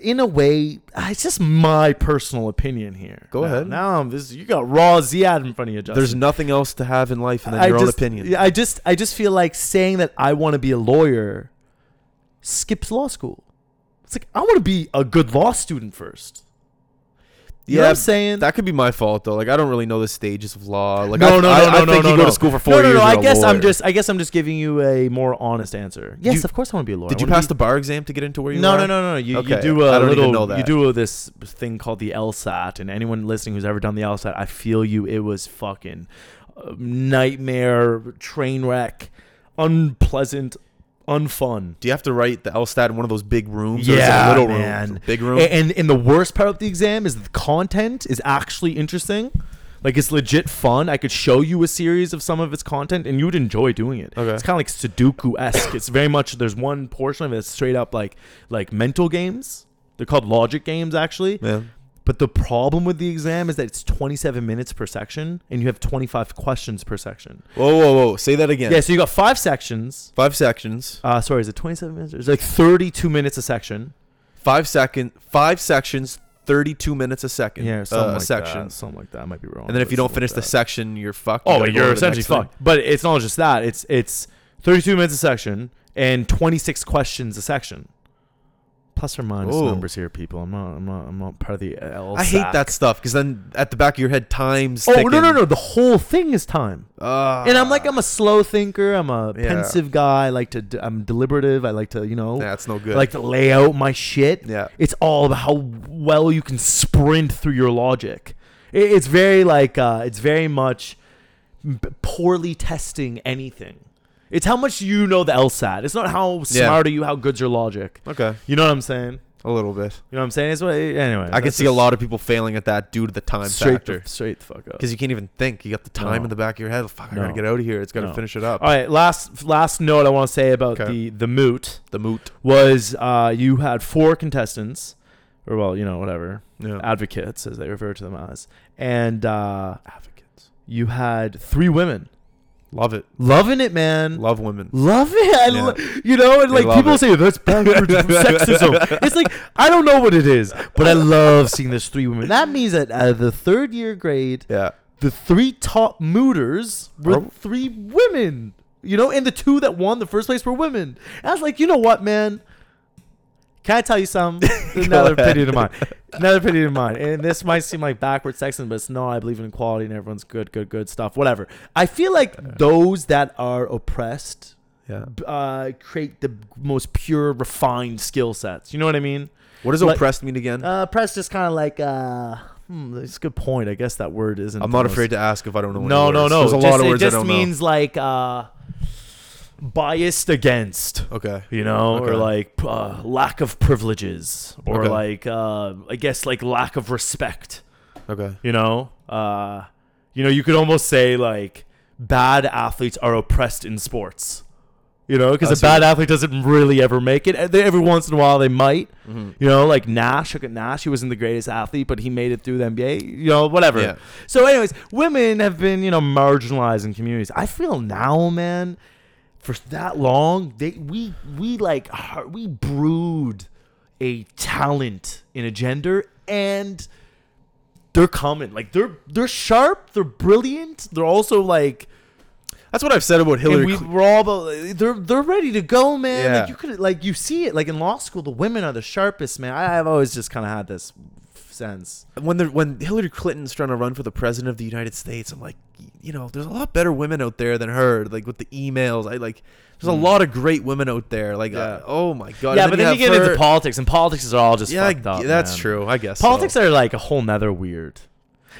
in a way. uh, It's just my personal opinion here.
Go
Now-
ahead.
Now I'm this. You got raw Ziad in front of you, Justin.
There's nothing else to have in life than
I
your own opinion.
Yeah, I just, I just feel like saying that I want to be a lawyer skips law school. It's like I want to be a good law student first. You know what I'm saying?
That could be my fault though. Like I don't really know the stages of law. Like
no,
I,
no, no,
I,
no,
I
no,
think
no,
you go to school for four
no, no,
years.
No,
and
I
a
guess I'm just, I guess I'm just giving you a more honest answer. Yes,
You-
of course I want to be a lawyer.
Did you pass
be-
the bar exam to get into where you
No,
are?
no, no, no. You, you
Okay,
do
I
a
don't even
little.
know
You
that.
do this thing called the LSAT, and anyone listening who's ever done the LSAT, I feel you. It was fucking uh, nightmare, train wreck, unpleasant, unfun.
Do you have to write the LSAT in one of those big rooms? or is it
Yeah,
a little
man.
room, big room.
And and the worst part of the exam is the content is actually interesting. Like it's legit fun. I could show you a series of some of its content, and you would enjoy doing it.
Okay.
It's kind of like Sudoku esque. it's very much. There's one portion of it that's straight up like like mental games. They're called logic games actually.
Man,
But the problem with the exam is that it's 27 minutes per section, and you have 25 questions per section.
whoa, whoa, whoa! Say that again.
Yeah, so you got five sections.
Five sections.
Uh, sorry, is it 27 minutes? It's like 32 minutes a section.
Five second. Five sections. Thirty-two minutes a second.
Yeah,
uh,
something
a
like
section.
that. Something like that. I might be wrong.
And then if you don't finish
like
the section, you're fucked. You
oh, you're essentially fucked. But it's not just that. It's it's 32 minutes a section and 26 questions a section. Plus or minus
Oh.
numbers here, people. I'm not. I'm not. I'm not part of the L.
I hate that stuff because then at the back of your head, time's
Oh no no no! The whole thing is time.
Ah.
and I'm like I'm a slow thinker. I'm a
Yeah.
pensive guy. I like to. d- I'm deliberative. I like to you know.
That's no good.
I like to lay out my shit.
yeah.
It's all about how well you can sprint through your logic. It, it's very like uh, it's very much poorly testing anything. It's how much you know the LSAT. It's not how
Yeah.
smart are you, how good's your logic.
Okay.
You know what I'm saying?
A little bit.
You know what I'm saying? It's what anyway.
I can
that's
see a
just
lot of people failing at that due to the time
straight
factor.
The, straight the fuck up.
Because you can't even think. You got the time
No.
in the back of your head. Fuck, I gotta get out of here. It's gotta
No.
finish it up.
All right, last last note I want to say about
Okay.
the the moot
The moot.
was uh, you had four contestants, or well, you know whatever
Yeah.
advocates as they refer to them as, and uh,
Advocates.
you had three women
Love it.
loving it, man.
Love women.
Love it, I
Yeah.
lo- you know, and
They
like people
it.
say that's backwards sexism. It's like I don't know what it is, but I love seeing there's three women. That means that out of the third year grade,
Yeah.
the three top mooters were
Oh.
three women. You know, and the two that won the first place were women. And I was like, you know what, man? Can I tell you something? Another
ahead.
opinion of mine. Another pity of mine. And this might seem like backward sexism, but it's not. I believe in equality and everyone's good, good, good stuff. Whatever. I feel like those that are oppressed
Yeah.
uh, create the most pure, refined skill sets. You know what I mean?
What does
Like-
oppressed mean again?
Uh, press just kind of like. Uh, hmm, that's a good point. I guess that word isn't.
I'm not
most-
afraid to ask if I don't know.
no, no,
words.
no.
There's a
Just-
lot of words
It just means like uh, biased against.
Okay.
you know, or like uh, lack of privileges, or
Okay.
like uh, I guess like lack of respect.
Okay.
You know, uh, you know, you could almost say like bad athletes are oppressed in sports. You know, because a bad athlete doesn't really ever make it. Every once in a while, they might.
Mhm.
You know, like Nash. Look at Nash. He wasn't the greatest athlete, but he made it through the NBA. You know, whatever.
Yeah.
So, anyways, women have been, you know, marginalized in communities. I feel now, man, for that long, they we we like we brood a talent in a gender, and they're coming. Like they're they're sharp, they're brilliant. They're also like
That's what I've said about Hillary.
we, we're all about, they're they're ready to go, man.
Yeah.
Like you could like you see it like in law school, the women are the sharpest, man. I, I've always just kind of had this sense.
when the when Hillary Clinton's trying to run for the president of the United States, I'm like, you know, there's a lot better women out there than her. Like with the emails, I like. There's a
Mm.
lot of great women out there. Like,
Yeah.
uh, oh my god.
yeah,
And
but then you,
have
get
her-
into politics, and politics is all just
Yeah,
fucked up.
that's
man.
true. I guess
Politics
So.
are like a whole nother weird.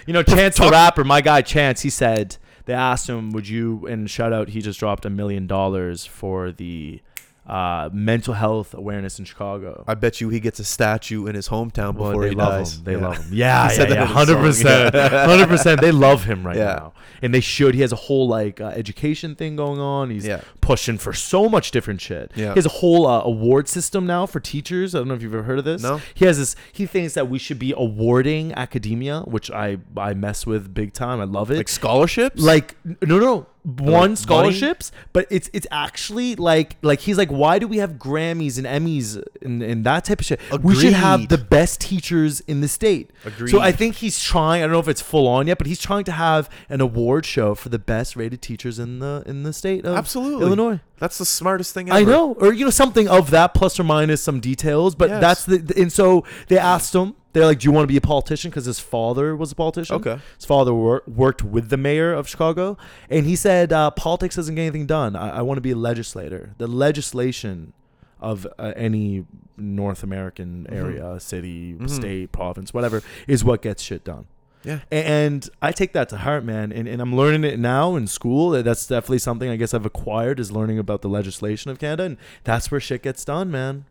You know, Chance the rapper, my guy Chance, he said they asked him, "Would you?" And shout out, he just dropped a million dollars for the uh, mental health awareness in Chicago.
I bet you he gets a statue in his hometown
Boy,
before
they
he
love
dies.
him. They
Yeah.
love him. Yeah, yeah,
said that
yeah, hundred percent, hundred percent. They love him right
Yeah.
now, and they should. He has a whole like uh, education thing going on. He's
Yeah.
pushing for so much different shit.
Yeah.
He has a whole uh, award system now for teachers. I don't know if you've ever heard of this.
No.
He has this. He thinks that we should be awarding academia, which I I mess with big time. I love it.
Like scholarships?
like no no no one
money?
scholarships but it's it's actually like like he's like why do we have grammys and emmys and, and that type of shit we should have the best teachers in the state
Agreed.
so i think he's trying i don't know if it's full on yet but he's trying to have an award show for the best rated teachers in the in the state of
Absolutely.
illinois
That's the smartest thing ever.
I know, or you know, something of that, plus or minus some details. But
Yes.
that's the- and so they asked him. They're like, "Do you want to be a politician?" Because his father was a politician.
Okay.
His father wor- worked with the mayor of Chicago, and he said, uh, "Politics doesn't get anything done. I, I want to be a legislator. The legislation of uh, any North American
Mhm.
area, city,
Mhm.
state, province, whatever, is what gets shit done."
Yeah.
And I take that to heart, man. And, and I'm learning it now in school. That's definitely something I guess I've acquired is learning about the legislation of Canada. And that's where shit gets done, man.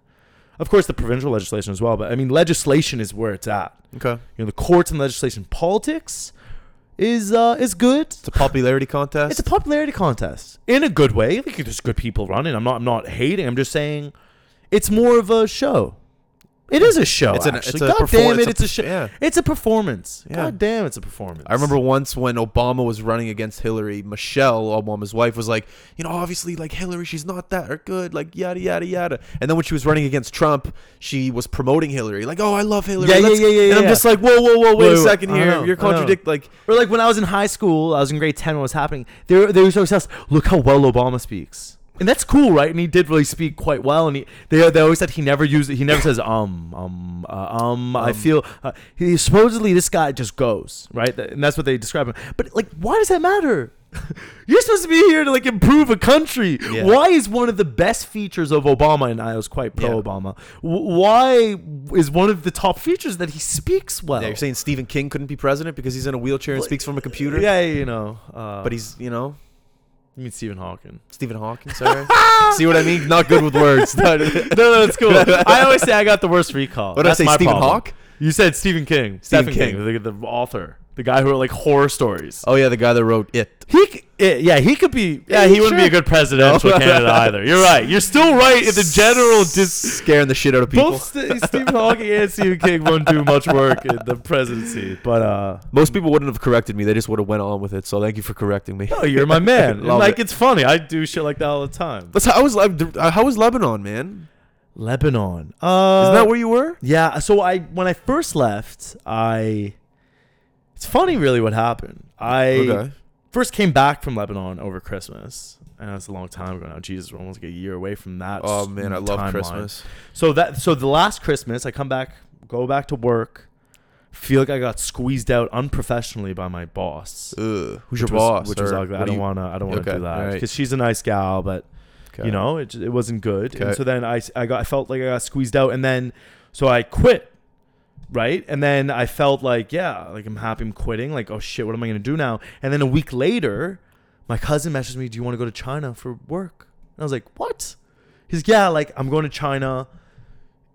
Of course, the provincial legislation as well. But I mean, legislation is where it's at.
Okay.
You know, the courts and legislation. Politics is uh, is good.
It's a popularity contest.
It's a popularity contest in a good way. Like there's good people running. I'm not. I'm not hating. I'm just saying, it's more of a show. It is a show.
It's an- it's a
God
perfor-
damn it!
it's
It's
a
a, show.
yeah.
It's a performance.
Yeah.
God damn, it's a performance.
I remember once when Obama was running against Hillary, Michelle, Obama's wife, was like, you know, obviously, like Hillary, she's not that or good, like yada yada yada. And then when she was running against Trump, she was promoting Hillary, like, oh, I love Hillary.
Yeah, yeah,
let's-"
yeah, yeah,
And I'm
yeah.
just like, whoa, whoa, whoa, wait
Wait,
a second here, you're contradicting. like.
Or like when I was in high school, I was in grade ten when it was happening. They were, they were so obsessed. Look how well Obama speaks, and that's cool, right? And he did really speak quite well. And he they they always said he never used. He never says um um uh, um. I
Um.
feel uh, he supposedly this guy just goes right, and that's what they describe him. But like, why does that matter? You're supposed to be here to like improve a country.
Yeah.
Why is one of the best features of Obama, and I was quite pro
Yeah.
Obama. w- Why is one of the top features that he speaks well?
Yeah, you're saying Stephen King couldn't be president because he's in a wheelchair and speaks from a computer?
Yeah, you know. Uh,
But he's, you know,
You mean Stephen Hawking?
Stephen Hawking, sorry. See what I mean? Not good with words.
no, no, it's cool. I always say I got the worst recall.
What did I say, Stephen
problem.
Hawk?
You said Stephen King.
Stephen
Stephen King, the, the author, the guy who wrote like horror stories.
Oh, yeah, the guy that wrote It.
He, c- eh, yeah, he could be. Yeah, he wouldn't be a good presidential
No.
candidate either. You're right. You're still right in the general. Dis-
Scaring the shit out of people.
both St- Stephen Hawking and Stephen King wouldn't do much work in the presidency. But uh,
Most people wouldn't have corrected me. They just would have went on with it. So thank you for correcting me.
no, you're my man. And,
Love
like
it.
it's funny. I do shit like that all the time.
That's how was Leb- how was Lebanon, man?
Lebanon. Uh,
Isn't that where you were?
Yeah, so I when I first left, I It's funny really what happened. I
Okay.
first came back from Lebanon over Christmas. And that's a long time ago now. Jesus, we're almost like a year away from that.
Oh man, I love
timeline.
Christmas.
So that so the last Christmas, I come back, go back to work, feel like I got squeezed out unprofessionally by my boss.
Ugh. Who's your
was-
boss?
Which was ugly. I
do
don't
you-
to. I don't want to
Okay,
do that because she's a nice gal, but
Okay.
you know, it, it wasn't good. And so then I, I got I felt like I got squeezed out, and then so I quit, right? And then I felt like yeah, like I'm happy I'm quitting. Like oh shit, what am I gonna do now? And then a week later, my cousin messaged me, "Do you want to go to China for work?" And I was like, "What?" He's like, yeah, like I'm going to China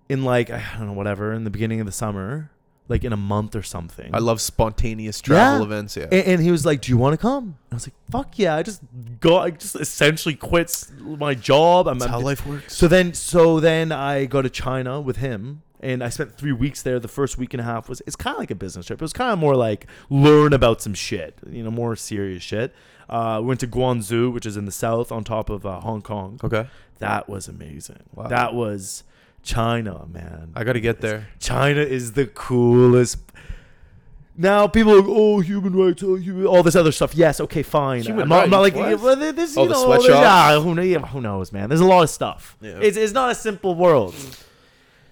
in like I don't know whatever in the beginning of the summer, like in a month or something.
I love spontaneous travel
Yeah.
events. Yeah.
And, and he was like, "Do you want to come?" And I was like, "Fuck yeah!" I just go. I just essentially quit my job. I'm,
That's how
I'm-
life works.
so then, so then I go to China with him, and I spent three weeks there. The first week and a half was it's kind of like a business trip. It was kind of more like learn about some shit, you know, more serious shit. Uh, went to Guangzhou, which is in the south, on top of uh, Hong Kong.
okay.
That was amazing.
Wow.
That was China, man.
I got to get there.
China is the coolest. Now people are like, oh, human rights, oh, human, all this other stuff. Yes, okay, fine.
Human
I'm, not, I'm not like, yeah, well, this,
Oh,
you
the
know,
sweatshops?
there's- yeah, who, yeah, who knows, man? There's a lot of stuff.
Yeah.
It's, it's not a simple world.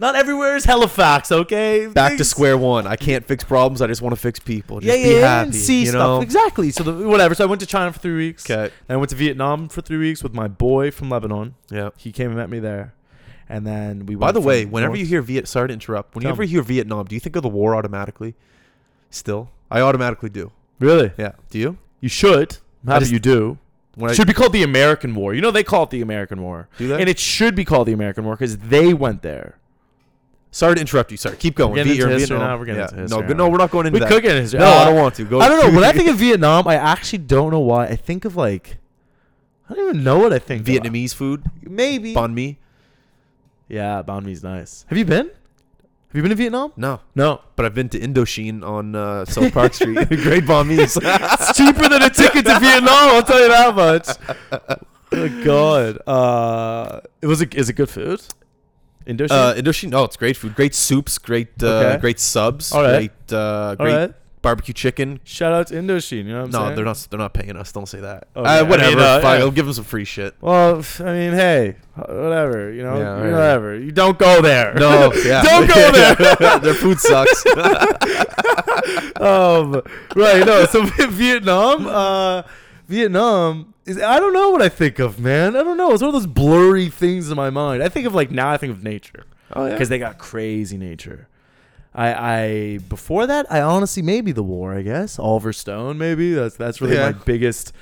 Not everywhere is Halifax, okay?
Back to square one. I can't fix problems. I just want to fix people. Just
yeah,
be
yeah, yeah,
happy.
and see
you
stuff. Exactly. So the, whatever. So I went to China for three weeks.
Okay.
Then I went to Vietnam for three weeks with my boy from Lebanon.
Yeah.
He came and met me there, and then we.
By the way, whenever
north-
you hear Viet, sorry to interrupt. Whenever you hear Vietnam, do you think of the war automatically? Still, I automatically do.
really,
Yeah. Do you?
you should.
I
happy
just-
you do.
when I
should be called the American War. You know they call it the American War,
Do they?
and it should be called the American War because they went there.
Sorry to interrupt you. Sorry, keep going.
We're getting into history
Vietnam.
now, we're getting
Yeah.
into history
no,
now.
no, we're not going into
We
that.
could get into
No, I don't want to. Go.
I don't know. When I think of Vietnam, I actually don't know why. I think of like I don't even know what I think.
Vietnamese food,
maybe.
banh mi.
Yeah, banh mi's nice. Have you been? Have you been to Vietnam?
No,
No.
but I've been to Indochine on uh, South Park Street. Great banh mi's.
it's cheaper than a ticket to Vietnam. I'll tell you that much. Oh God. Uh, it was. A, is it good food? Indochine.
Uh, Indochine. Oh, it's great food. Great soups. Great, uh,
Okay.
great subs.
All right.
Great, uh, great
right.
barbecue chicken.
Shout out to Indochine. You know what I'm
no,
saying?
they're not. They're not paying us. Don't say that.
Okay, I
Uh,
mean,
whatever.
uh,
Fine,
yeah.
I'll give them some free shit.
Well, I mean, hey, whatever. You know,
Yeah, right.
whatever. You don't go there.
No, yeah.
Don't go there.
Their food sucks.
um, right. No. So Vietnam, uh, Vietnam is. I don't know what I think of, man. I don't know. It's one of those blurry things in my mind. I think of like now. I think of nature
oh
because they got crazy nature. I, I before that, I honestly maybe the war. I guess Oliver Stone. Maybe that's that's really
Yeah.
my biggest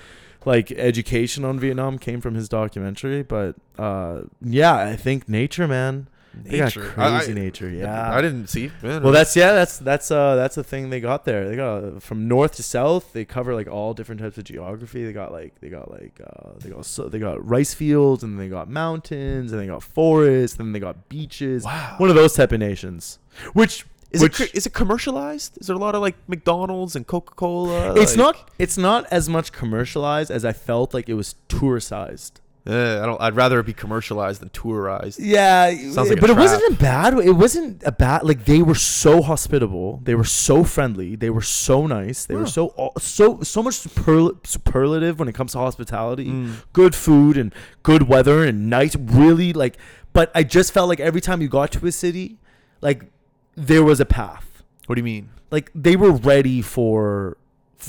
like education on Vietnam came from his documentary. But uh, yeah, I think nature, man. They got
Nature.
Crazy
I-
nature. Yeah.
I didn't see. Man,
Well, that's yeah, that's that's uh that's the thing they got there. They got uh, from north to south. They cover like all different types of geography. They got like they got like uh they got so they got rice fields and they got mountains and they got forests and they got beaches.
wow.
One of those type of nations. Which
Is
which
it is it commercialized? Is there a lot of like McDonald's and Coca Cola?
it's not it's not as much commercialized as I felt like it was touricized.
Uh, I don't. I'd rather it be commercialized than tourized.
Yeah,
Sounds like a
but it wasn't a bad. It wasn't a bad. Like they were so hospitable. They were so friendly. They were so nice. They were so so so much superl- superlative when it comes to hospitality.
Mm.
Good food and good weather and nice. Really like. But I just felt like every time you got to a city, like there was a path.
What do you mean?
Like they were ready for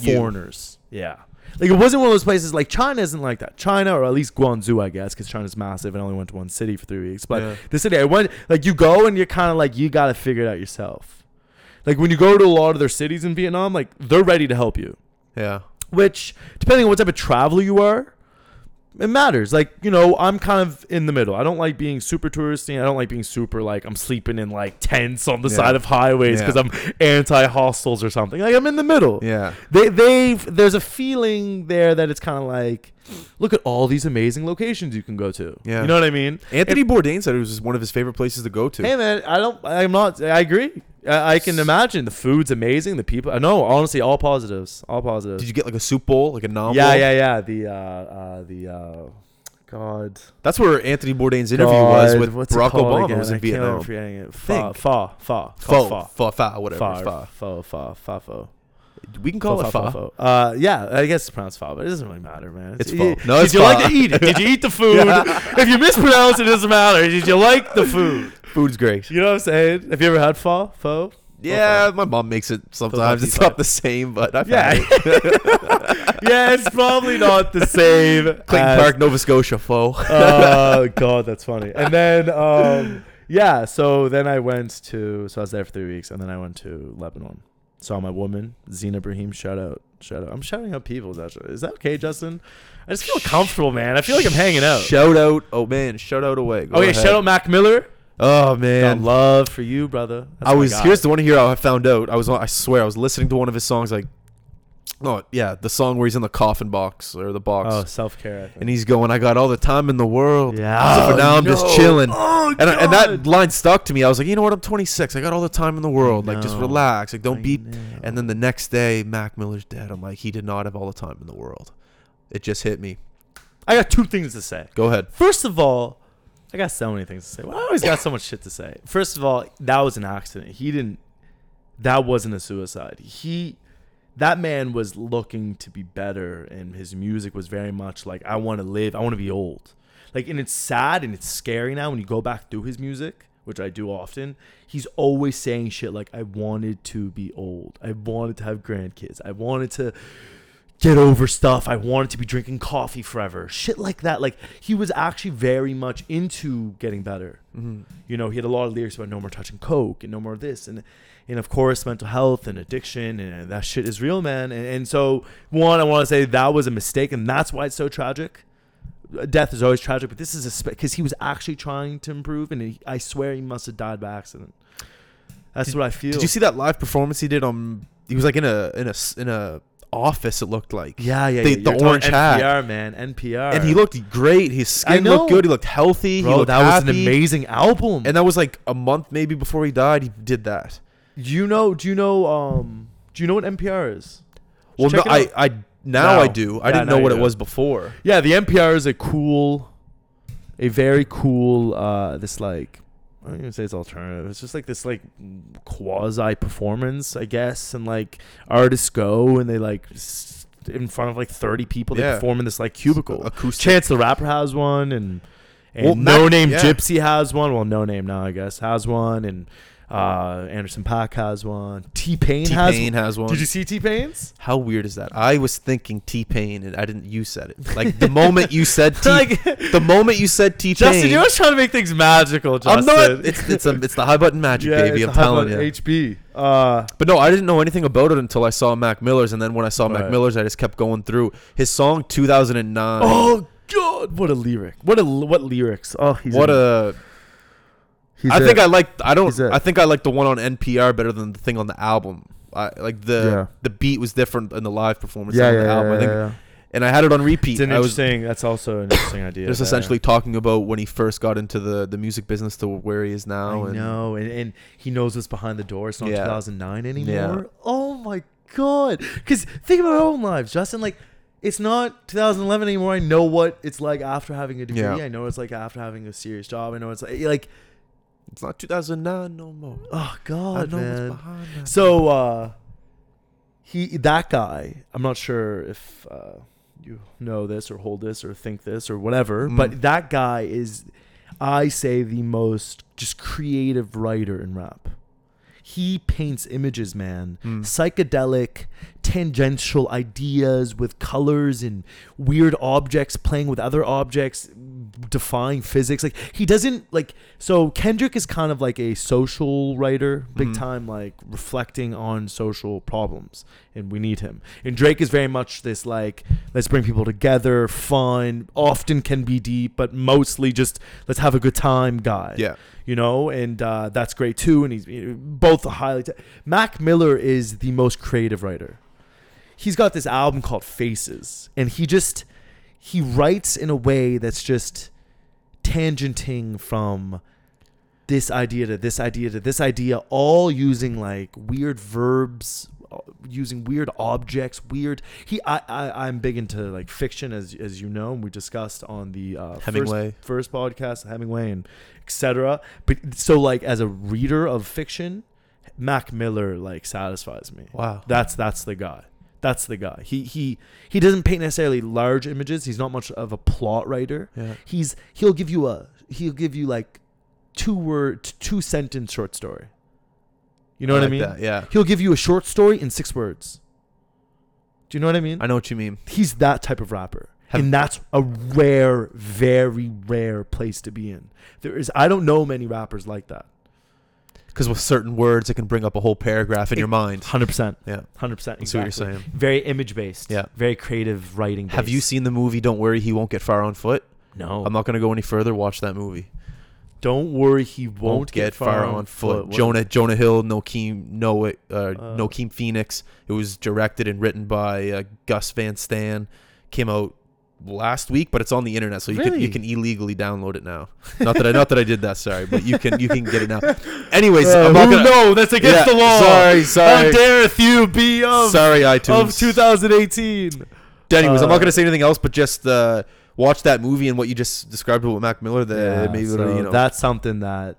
You.
foreigners. Yeah. Like it wasn't one of those places like China isn't like that. China or at least Guangzhou, I guess, because China's massive and I only went to one city for three weeks. But
Yeah.
the city I went, like you go and you're kind of like you got to figure it out yourself. Like when you go to a lot of their cities in Vietnam, like they're ready to help you.
Yeah.
Which, depending on what type of traveler you are, it matters. Like you know, I'm kind of in the middle. I don't like being super touristy. I don't like being super like I'm sleeping in like tents on the
Yeah.
side of highways
Yeah.
because I'm anti hostels or something. Like I'm in the middle
Yeah.
they they there's a feeling there that it's kind of like look at all these amazing locations you can go to
Yeah.
you know what i mean
Anthony Bourdain said it was one of his favorite places to go to.
hey man i don't i'm not i agree i, I can imagine the food's amazing the people i know honestly all positives all positives
Did you get like a soup bowl, like a nom
yeah
bowl?
yeah yeah the uh uh the uh god
That's where Anthony Bourdain's interview was with
what's
Barack Obama
again?
was in
I
Vietnam.
forgetting it. Fa, fa, fa,
Pho,
fa,
fa, fa, whatever.
fa,
Fa.
fa, fa, fa, fa,
We can call it fa.
Uh, yeah, I guess it's pronounced fa, but it doesn't really matter, man.
It's
you-
pho. No,
did
it's
you like to eat it? Did you eat the food? If you mispronounce it, it doesn't matter. Did you like the food?
Food's great.
You know what I'm saying? Have you ever had pho? Pho?
Yeah, my mom makes it sometimes. It's not the same, but I've
Yeah.
had it.
yeah, it's probably not the same.
Clayton
as-
Park, Nova Scotia pho.
oh god, that's funny. And then um yeah, so then I went to so I was there for three weeks, and then I went to Lebanon. Saw my woman, Zena Brahim. Shout out, shout out. I'm shouting out people. Actually, is that okay, Justin? I just feel comfortable, man. I feel like I'm hanging out.
Shout out. Oh man, shout out away. Go
okay,
ahead.
shout out Mac Miller.
Oh
Got
man.
love for you, brother. That's
I was here's the one here I found out. I was on, I swear I was listening to one of his songs like oh yeah, the song where he's in the coffin box or the box.
oh self care.
and he's going, I got all the time in the world.
Yeah.
So for now I'm just chilling.
Oh,
And, I, and that line stuck to me. I was like, you know what? I'm 26. I got all the time in the world. Like, just relax. Like, don't
I
be.
know.
And then the next day, Mac Miller's dead. I'm like, he did not have all the time in the world. It just hit me.
I got two things to say.
Go ahead.
First of all, I got so many things to say. Well, I always got so much shit to say. First of all, that was an accident. He didn't. That wasn't a suicide. He, that man was looking to be better, and his music was very much like, "I want to live. I want to be old." Like, and it's sad and it's scary now when you go back through his music, which I do often. He's always saying shit like, "I wanted to be old. I wanted to have grandkids. I wanted to." Get over stuff. I wanted to be drinking coffee forever. Shit like that. Like he was actually very much into getting better.
hmm
You know, he had a lot of lyrics about no more touching coke and no more of this and and of course mental health and addiction and that shit is real, man. And, and so one, I want to say that was a mistake and that's why it's so tragic. Death is always tragic, but this is a because he was actually trying to improve, and he, I swear he must have died by accident. That's what I feel.
Did you see that live performance he did on? He was like in a in a in a office. It looked like.
Yeah, yeah,
The-
yeah.
the orange hat.
NPR, man, NPR.
And he looked great. His skin looked good. He looked healthy. he
bro.
looked
That was an amazing album.
And that was like a month maybe before he died. He did that.
Do you know, do you know, um, do you know what NPR is?
Well, no, I. I now
Now.
I do. I
Yeah,
didn't know what it
do.
was before.
Yeah, the NPR is a cool, a very cool, uh, this like, I don't even say it's alternative. It's just like this like quasi performance, I guess, and like artists go and they like s- in front of like thirty people. They
Yeah.
perform in this like cubicle.
Acoustic.
Chance the Rapper has one, and and
Well,
Noname
yeah.
Gypsy has one. Well, Noname now I guess has one, and uh, Anderson Paak has one. T Pain
T
has.
Pain has one.
Did you see T Pain's?
How weird is that? I was thinking T Pain, and I didn't. You said it. Like the moment you said T,
like,
the moment you said T Pain.
Justin, you're always trying to make things magical. Justin.
I'm not. It's it's a, it's the high button magic,
yeah,
baby. I'm telling you.
HB. Uh,
But no, I didn't know anything about it until I saw Mac Miller's, and then when I saw Mac Miller's, I just kept going through his song 2009.
oh God, what a lyric! What a what lyrics! Oh, he's
what a!
He's
I think. I like. I don't.
He's it.
I think I like the one on NPR better than the thing on the album. I like the
Yeah.
the beat was different in the live performance
yeah,
than
yeah,
on the
yeah,
album. I think,
yeah, yeah.
and I had it on repeat.
It's an
I was
interesting. that's also an interesting idea.
just
there.
Uh, essentially talking about when he first got into the the music business to where he is now.
I
and
know, and, and he knows what's behind the door. It's not
Yeah.
2009 anymore.
Yeah.
Oh my god! Because think about our own lives, Justin. Like, it's not 2011 anymore. I know what it's like after having a degree.
Yeah.
I know what it's like after having a serious job. I know it's like like
It's not 2009 no more.
oh
I
god,
know
man.
what's behind that.
So uh he that guy, I'm not sure if uh you know this or hold this or think this or whatever,
Mm.
but that guy is I say the most just creative writer in rap. He paints images, man.
Mm.
Psychedelic, tangential ideas with colors and weird objects playing with other objects, defying physics. Like he doesn't like so Kendrick is kind of like a social writer, big
Mhm.
time like reflecting on social problems and we need him. And Drake is very much this like let's bring people together, fun, often can be deep, but mostly just let's have a good time guy
Yeah.
you know, and uh, that's great too. And he's both highly. ta- Mac Miller is the most creative writer. He's got this album called Faces, and he just he writes in a way that's just tangenting from this idea to this idea to this idea, all using like weird verbs, uh, using weird objects, weird. He, I, I, I'm big into like fiction, as as you know, and we discussed on the uh, first
Hemingway.
first podcast, Hemingway and etc. But so like as a reader of fiction, Mac Miller like satisfies me.
Wow.
That's that's the guy. That's the guy. He he he doesn't paint necessarily large images. He's not much of a plot writer.
Yeah.
He's he'll give you a he'll give you like two word two sentence short story. You know what I mean?
that, Yeah.
He'll give you a short story in six words. Do you know what I mean?
I know what you mean.
He's that type of rapper.
Have-
and that's a rare, very rare place to be in. There is I don't know many rappers like that.
Because with certain words, it can bring up a whole paragraph in
It-
your mind.
Hundred percent.
Yeah.
Hundred percent.
That's what you're saying.
Very image based.
Yeah.
Very creative writing.
Have you seen the movie Don't Worry, He Won't Get Far on Foot?
No.
I'm not going to go any further. Watch that movie.
Don't worry, he won't,
get, far, on foot.
What-
Jonah Jonah Hill, Joaquin no uh,
Uh,
Joaquin Phoenix. It was directed and written by uh, Gus Van Sant. Came out last week, but it's on the internet, so you can you can illegally download it now. Not that I not that I did that, sorry, but you can you can get it now. Anyways,
Uh,
I'm not gonna.
know? That's against
Yeah,
the law.
Sorry, sorry.
How dareth you be of
sorry, iTunes.
of 2018?
Anyways, I'm
Uh,
not gonna say anything else, but just uh, watch that movie and what you just described with Mac Miller. That
Yeah,
maybe
so
you know.
that's something that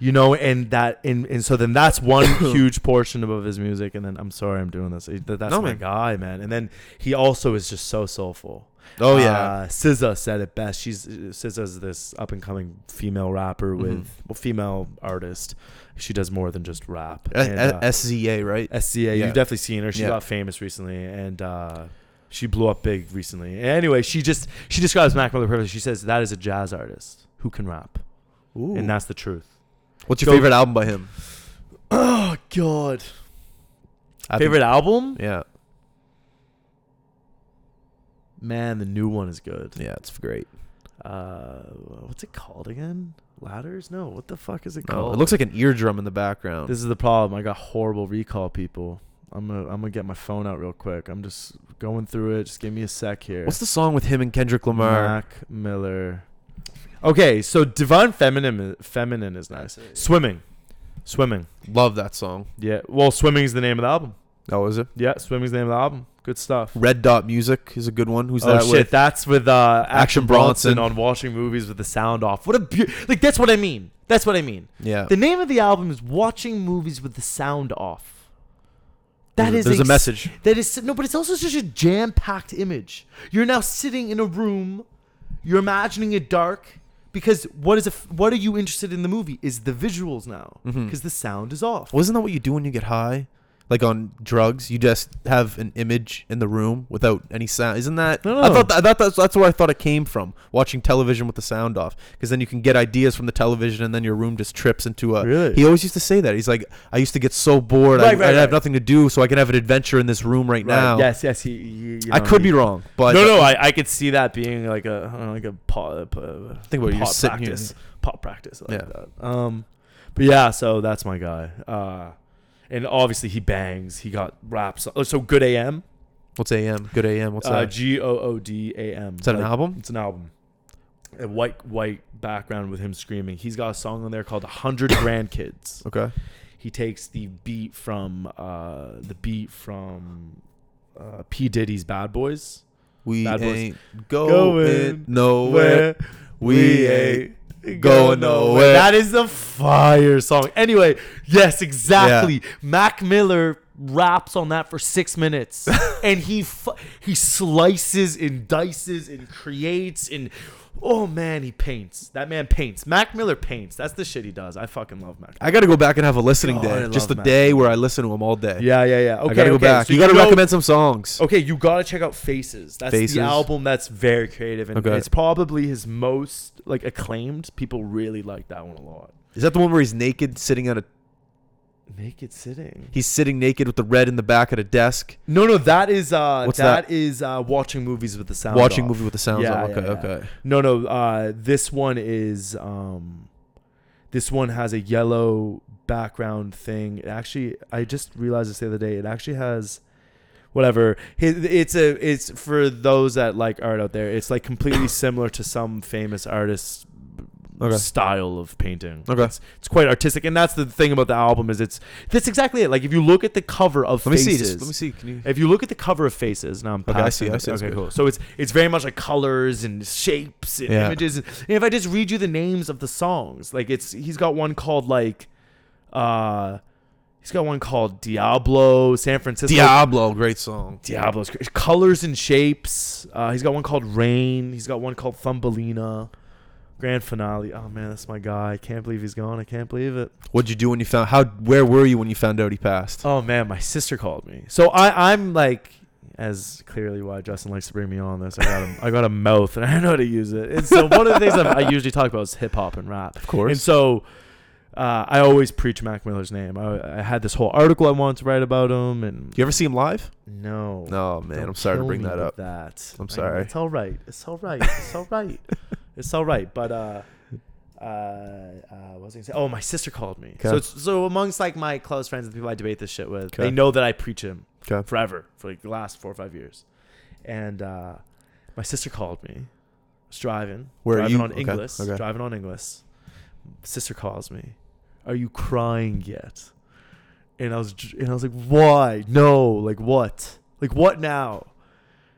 you know, and that and, and so then that's one huge portion of his music. And then I'm sorry, I'm doing this. That's
No,
my
man.
guy, man. And then he also is just so soulful.
Oh yeah,
uh, SZA said it best. She's SZA's this up and coming female rapper with
Mhm.
well, female artist. She does more than just rap. And, uh,
SZA, right?
SZA.
Yeah.
you've definitely seen her. She
Yeah.
got famous recently, and uh, She blew up big recently. Anyway, she just she describes Mac Miller perfectly. She says that is a jazz artist who can rap,
Ooh.
and that's the truth.
What's your
Go-
favorite album by him?
Oh God!
I think-
Favorite album?
Yeah.
Man, the new one is good.
Yeah, it's great.
Uh, what's it called again? Ladders? No, what the fuck is it
Oh,
called?
it looks like an eardrum in the background.
This is the problem. I got horrible recall, people. I'm gonna I'm gonna get my phone out real quick. I'm just going through it. Just give me a sec here.
What's the song with him and Kendrick Lamar?
Mac Miller. Okay, so Divine Feminine Feminine is nice. Swimming. Swimming.
Love that song.
Yeah. Well, Swimming is the name of the album.
Oh, is it?
Yeah, Swimming is the name of the album. Good stuff.
Red Dot Music is a good one. Who's
oh
that
shit,
with?
that's with uh, Action
Action
Bronson,
Bronson.
on watching movies with the sound off. What a beau- like that's what I mean. That's what I mean.
Yeah.
The name of the album is Watching Movies with the Sound Off. That
There's
is
a- there's a
s-
message.
That is no, but it's also such a jam-packed image. You're now sitting in a room. You're imagining it dark because what is a f- what are you interested in the movie? Is the visuals now because the sound is off.
Wasn't that what you do when you get high? Like on drugs, you just have an image in the room without any sound. Isn't that?
No,
I thought that, I thought that's, that's where I thought it came from. Watching television with the sound off, because then you can get ideas from the television, and then your room just trips into a.
Really?
He always used to say that. He's like, I used to get so bored, I,
Right, right,
I'd have
right.
nothing to do, so I can have an adventure in this room right,
Right,
now.
Yes, yes. He, you
I could
he-
be wrong, but
no, no. I, I could see that being like a uh, like a pot. Uh,
Think about
pot
sitting here-
practice. Pot practice. Like
Yeah.
that. Um, but yeah. So that's my guy. Uh, and obviously he bangs. He got raps. oh, So good AM.
What's AM? Good AM. What's
Uh,
that?
G O O D A M.
Is that an
Like,
album?
It's an album. A white white background with him screaming. He's got a song on there called "100 Grandkids."
Okay.
He takes the beat from uh, the beat from uh, P Diddy's "Bad Boys."
We
Bad Boys.
ain't going,
Going
nowhere. We ain't going nowhere.
That is a fire song. Anyway, yes, exactly. Mac Miller raps on that for six minutes, and he fu- he slices and dices and creates and oh man, he paints. That man paints. Mac Miller paints. That's the shit he does. I fucking love Mac.
I got to go back and have a listening
God,
day. Just a
Mac.
day where I listen to him all day.
Yeah, yeah, yeah. Okay,
I got to go
okay,
back.
so
you got to recommend some songs.
Okay, you gotta check out Faces. That's
Faces.
the album that's very creative, and
Okay.
it's probably his most like acclaimed. People really like that one a lot.
Is that the one where he's naked, sitting at a?
Naked sitting.
He's sitting naked with the red in the back at a desk,
No, no, that is uh,
What's
that is uh, watching movies with the sound.
watching
off.
movie with the sounds
Yeah,
on.
yeah,
Okay,
yeah.
okay.
No, no, uh, this one is um, this one has a yellow background thing. It actually, I just realized this the other day. It actually has. Whatever. It's a. It's for those that like art out there. It's like completely similar to some famous artist's
Okay.
style of painting.
Okay.
It's, it's quite artistic, and that's the thing about the album is it's that's exactly it. Like if you look at the cover of
Let me
Faces,
see. Just, let me see. Can you?
if you look at the cover of Faces, now I'm
Okay, I
passing
see, I see,
Okay, cool. So it's it's very much like colors and shapes and
Yeah.
images. And if I just read you the names of the songs, like it's he's got one called like, uh, he's got one called Diablo, San Francisco.
Diablo, great song.
Diablo's great. colors and shapes. Uh, he's got one called Rain. He's got one called Thumbalina. Grand finale. Oh man, that's my guy. I can't believe he's gone. I can't believe it.
What'd you do when you found? How? Where were you when you found out he passed?
Oh man, my sister called me. So I I'm like as clearly why Justin likes to bring me on this. I got a, I got a mouth and I know how to use it. And so one of the things that I usually talk about is hip hop and rap.
Of course.
And so uh, I always preach Mac Miller's name. I, I had this whole article I wanted to write about him, and
you ever see him live?
no,
No, man.
Don't
I'm sorry to bring that up.
That
I'm
I
sorry.
It's all right. It's all right. It's all right. it's all right. But uh, uh, uh, what was I gonna say? Oh, my sister called me. So it's, so amongst like my close friends and the people I debate this shit with, they know that I preach him
Okay.
forever for like the last four or five years. And uh, my sister called me. I was driving.
Where are
driving
you?
on
Okay,
Inglis.
okay.
Driving on Inglis. Sister calls me. Are you crying yet? And I was dr- and I was like, why? No, like what? Like what now?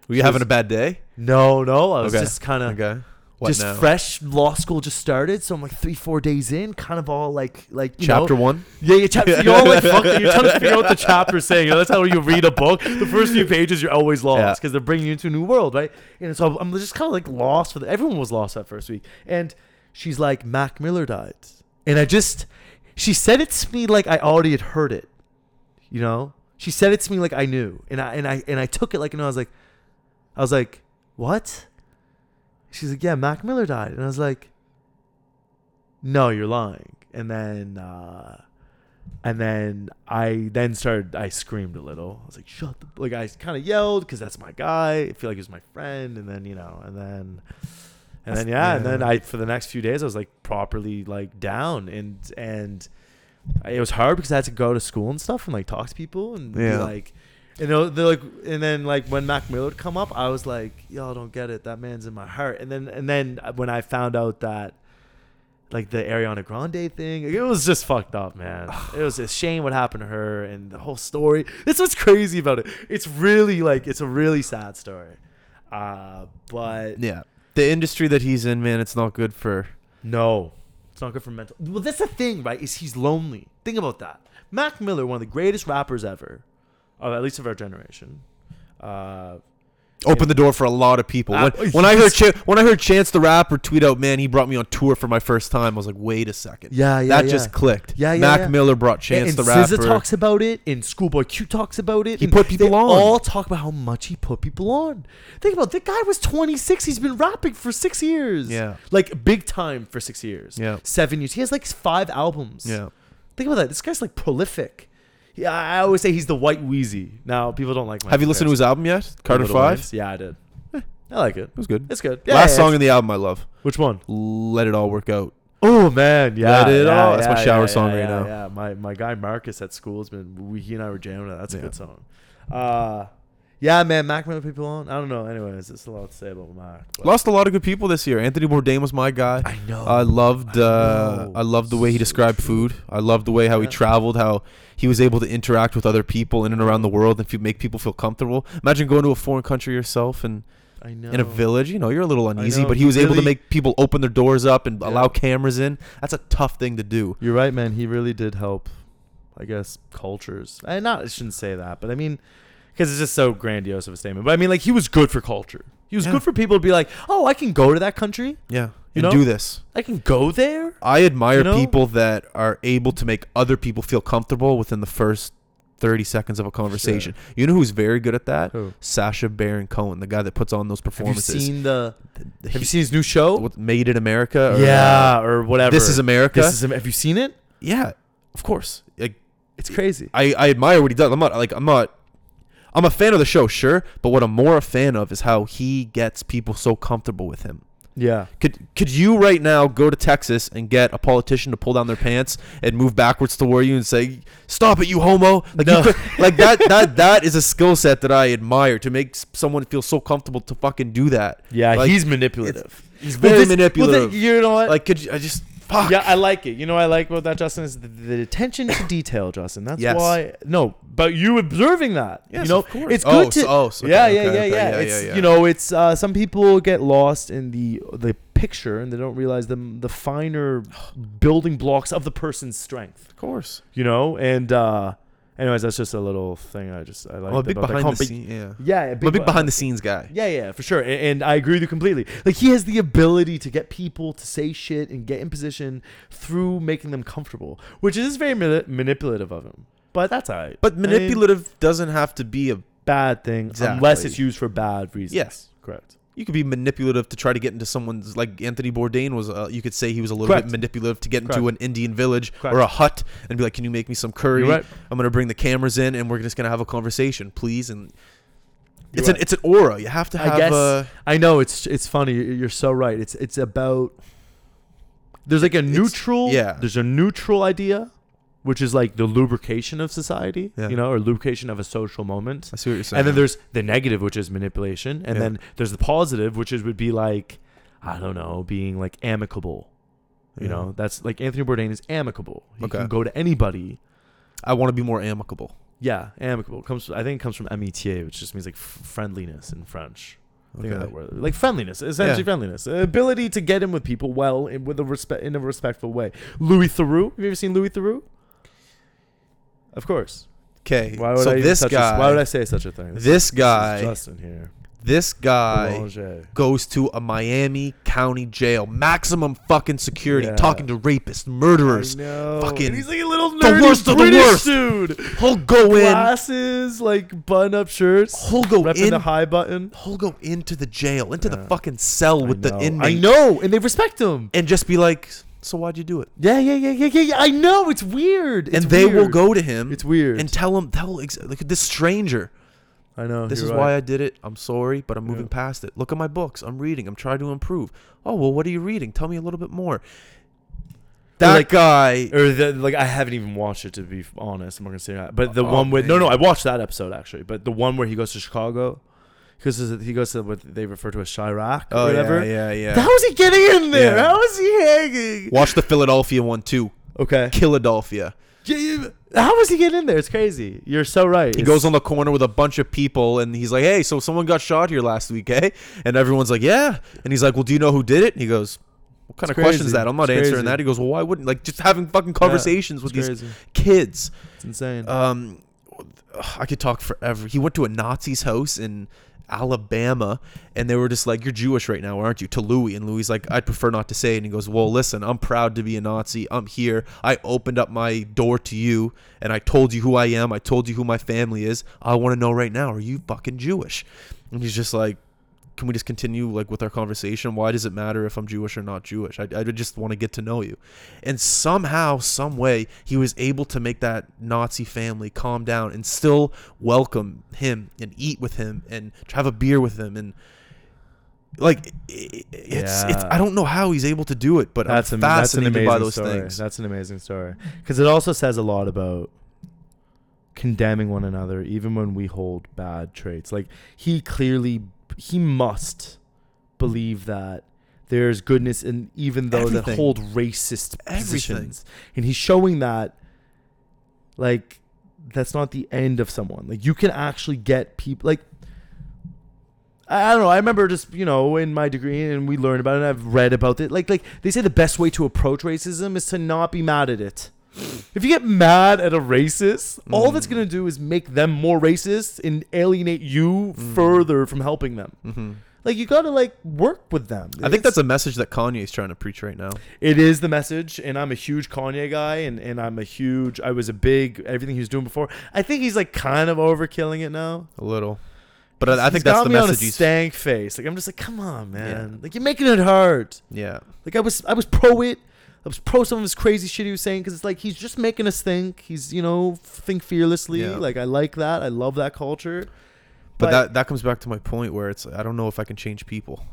Were you having a bad day?
No, no. I was
Okay.
just kind of
Okay. What
just
now?
fresh. Law school just started, so I'm like three, four days in, kind of all like like
Chapter
know,
one.
yeah, you chapter. You're all like fucked. up. You're trying to figure out the chapter saying. You know, that's how you read a book. The first few pages, you're always lost because they're bringing you into a new world, right? And so I'm just kind of like lost for the. Everyone was lost that first week, and she's like, Mac Miller died, and I just, she said it to me like I already had heard it, you know. She said it to me like I knew, and I and I and I took it like you know I was like, I was like, what? She's like, yeah, Mac Miller died. And I was like, no, you're lying. And then, uh, and then I then started, I screamed a little. I was like, shut the, like I kind of yelled because that's my guy. I feel like he was my friend. And then, you know, and then, and then, yeah, and then. I, for the next few days, I was like properly like down and, and it was hard because I had to go to school and stuff and like talk to people and be like, and they're, they're like, and then like when Mac Miller would come up, I was like, y'all don't get it. That man's in my heart. And then and then when I found out that like the Ariana Grande thing, it was just fucked up, man. it was a shame what happened to her and the whole story. That's what's crazy about it. It's really like it's a really sad story. Uh, but
Yeah. The industry that he's in, man, it's not good for.
no, it's not good for mental. Well, that's the thing, right? Is he's lonely. Think about that. Mac Miller, one of the greatest rappers ever, uh, at least of our generation. Uh,
Open the door for a lot of people. When, when I heard Ch- when I heard Chance the Rapper tweet out, "Man, he brought me on tour for my first time," I was like, "Wait a second,
yeah, yeah,
that
yeah.
just clicked."
Yeah, yeah,
Mac
yeah.
Miller brought Chance
and
the
SZA
Rapper.
talks about it, and Schoolboy Q talks about it.
He
and
put people
they
on.
All talk about how much he put people on. Think about it, the guy was 26. He's been rapping for six years.
Yeah.
like big time for six years.
Yeah.
seven years. He has like five albums.
yeah,
think about that. This guy's like prolific. Yeah, I always say he's the white Weezy. Now people don't like. my
have you listened to his album yet? Carter
Little
Five.
Yeah, I did. I like it.
It was good.
It's good.
Last
yeah,
song
it's-
in the album I love.
Which one?
Let it all work out.
Oh man, yeah,
Let it
yeah,
all- that's my
yeah,
shower
yeah,
song
yeah,
right
yeah,
now.
Yeah, my my guy Marcus at school has been. We, he and I were jamming it. That's a
Yeah.
good song. Uh, yeah, man, Mac Miller people on. I don't know. Anyways, it's a lot to say about Mac. but-
Lost a lot of good people this year. Anthony Bourdain was my guy.
I know.
I loved
I
uh. I loved the way he described
true.
food. I loved the way how he traveled, how he was able to interact with other people in and around the world and make people feel comfortable. Imagine going to a foreign country yourself and
I know.
in a village, you know, you're a little uneasy, but he
he
was able to make people open their doors up and
Yeah.
allow cameras in. That's a tough thing to do.
You're right, man. He really did help. I guess cultures. I not. I shouldn't say that, but I mean, because it's just so grandiose of a statement. But I mean, like he was good for culture. He was
Yeah.
good for people to be like, oh, I can go to that country.
Yeah.
You
and
know?
do this.
I can go there.
I admire
You know?
people that are able to make other people feel comfortable within the first 30 seconds of a conversation. You know who's very good at that?
Who?
Sacha Baron Cohen, the guy that puts on those performances.
Have you
performances.
seen the? Have you seen his new show?
what, Made in America? Or,
yeah,
uh,
or whatever.
This is America.
This is. Am- Have you seen it?
yeah, of course. Like,
It's crazy.
I, I admire what he does. I'm not like I'm not. I'm a fan of the show, sure, but what I'm more a fan of is how he gets people so comfortable with him.
Yeah.
Could could you right now go to Texas and get a politician to pull down their pants and move backwards toward you and say, "Stop it, you homo!" Like
No.
you could, like that that that is a skill set that I admire to make someone feel so comfortable to fucking do that.
Yeah,
Like,
he's manipulative.
He's
Well,
very
this- well,
manipulative.
the- you know what?
like could you, I just fuck.
Yeah, I like it. You know, what I like about that, Justin, is the, the attention to detail, Justin. That's
Yes.
why. No, but you observing that.
Yes,
you know,
of course.
it's
Oh,
good to.
so- oh, so-
yeah,
okay,
yeah,
okay,
yeah,
okay,
yeah,
yeah,
It's
yeah, yeah.
you know, it's uh, some people get lost in the the picture and they don't realize the the finer building blocks of the person's strength.
of course.
You know, and uh, anyways, that's just a little thing I just I like.
I'm a big behind the
comp-
scene. Yeah,
Yeah, a
big
beh-
behind the scenes guy.
yeah, yeah, for sure. And, and I agree with you completely. Like he has the ability to get people to say shit and get in position through making them comfortable, which is very mani- manipulative of him. But that's alright.
But
I mean,
manipulative doesn't have to be a.
bad thing
Exactly.
unless it's used for bad reasons.
Yes.
correct.
You could be manipulative to try to get into someone's like Anthony Bourdain was. Uh, you could say he was a little
Correct.
bit manipulative to get into
Correct.
an Indian village
Correct.
or a hut and be like, "Can you make me some curry?
Right.
I'm gonna bring the cameras in and we're just gonna have a conversation, please." And
You're
it's
right.
an it's an aura. You have to
I
have.
guess-
a,
I know it's it's funny. You're you're so right. It's it's about there's like a neutral.
yeah.
There's a neutral idea, which is like the lubrication of society.
Yeah.
You know, or lubrication of a social moment.
I see what you're saying.
And then there's the negative, which is manipulation, and
Yeah.
then there's the positive, which is would be like, I don't know, being like amicable. You
Yeah.
know, that's like Anthony Bourdain is amicable. He
Okay.
can go to anybody.
I want to be more amicable.
Yeah, amicable comes. I think it comes from amitié, which just means like f- friendliness in French. I think of
Okay.
that word. Like friendliness, essentially
Yeah.
friendliness, ability to get in with people well and with a respect in a respectful way. Louis Theroux, have you ever seen Louis Theroux? Of course.
Okay,
Why would
so
I
this guy,
A, why would I say such a thing?
this
is
guy,
Justin here.
This guy
Boulanger.
goes to a Miami County jail, maximum fucking security,
Yeah.
talking to rapists, murderers. Fucking-
And he's like a little nerd.
the
nerdy
worst of the worst.
dude.
He'll go in.
Glasses, like button-up shirts.
He'll go in.
the high button.
He'll go into the jail, into the fucking cell with the
know.
inmate,
I know, and they respect him.
and just be like, "So why'd you do it?"
Yeah, yeah, yeah, yeah, yeah. yeah. I know. It's weird. It's
and they will go to him
It's weird.
and tell him, "Tell ex- like this stranger,
I know.
this is
right.
why I did it. I'm sorry, but I'm moving
Yeah.
past it. Look at my books. I'm reading. I'm trying to improve. Oh well, what are you reading? Tell me a little bit more." That
like-
guy.
Or the, like I haven't even watched it to be honest. I'm not gonna say that. But the
Oh,
one with no, no. I watched that episode actually. But the one where he goes to Chicago, because he goes to what they refer to as Chiraq or
Oh
whatever.
yeah, yeah, yeah.
How was he getting in there?
Yeah.
How was he hanging?
Watch the Philadelphia one too.
Okay.
Philadelphia.
Yeah, yeah, How was he getting in there? It's crazy. You're so right.
He
It's-
goes on the corner with a bunch of people and he's like, "Hey, so someone got shot here last week, eh?" And everyone's like, "Yeah." And he's like, "Well, do you know who did it?" And he goes, "What kind
It's
of question is that? I'm not
It's
answering
crazy.
that." He goes, "Well, why wouldn't like just having fucking conversations with
It's
these
crazy.
kids?"
It's insane.
Um, I could talk forever. He went to a Nazi's house in Alabama, and they were just like, "You're Jewish right now, aren't you?" To Louis, and Louis like, "I'd prefer not to say." it. And he goes, "Well, listen, I'm proud to be a Nazi. I'm here. I opened up my door to you, and I told you who I am. I told you who my family is. I want to know right now, are you fucking Jewish?" And he's just like. Can we just continue like with our conversation? Why does it matter if I'm Jewish or not Jewish? I, I just want to get to know you. And somehow, some way, he was able to make that Nazi family calm down and still welcome him and eat with him and have a beer with him and like i- i- it's it's I don't know how he's able to do it, but
that's
I'm
am- that's an
fascinated
amazing
by those
story.
things.
That's an amazing story because it also says a lot about condemning one another, even when we hold bad traits. Like he clearly, he must believe that there's goodness in even those that
Everything.
hold racist
Everything.
positions, and he's showing that, like, that's not the end of someone. Like you can actually get people like. I don't know. I remember just you know in my degree, and we learned about it. I've read about it. Like like they say, the best way to approach racism is to not be mad at it. If you get mad at a racist, all that's
Mm.
gonna do is make them more racist and alienate you
Mm.
further from helping them.
hmm
Like you gotta like work with them.
I think that's a message that Kanye is trying to preach right now.
it is the message, and I'm a huge Kanye guy, and, and I'm a huge. I was a big everything he was doing before. I think he's like kind of overkilling it now.
A little, but I, I think that's
got
the
me on
message
a
he's.
stank face. Like I'm just like, come on, man.
Yeah.
Like you're making it hard.
Yeah,
Like I was, I was pro it. I was pro some of his crazy shit he was saying because it's like he's just making us think. He's you know think fearlessly.
Yeah.
Like I like that. I love that culture.
but, that that comes back to my point where it's I don't know if I can change people.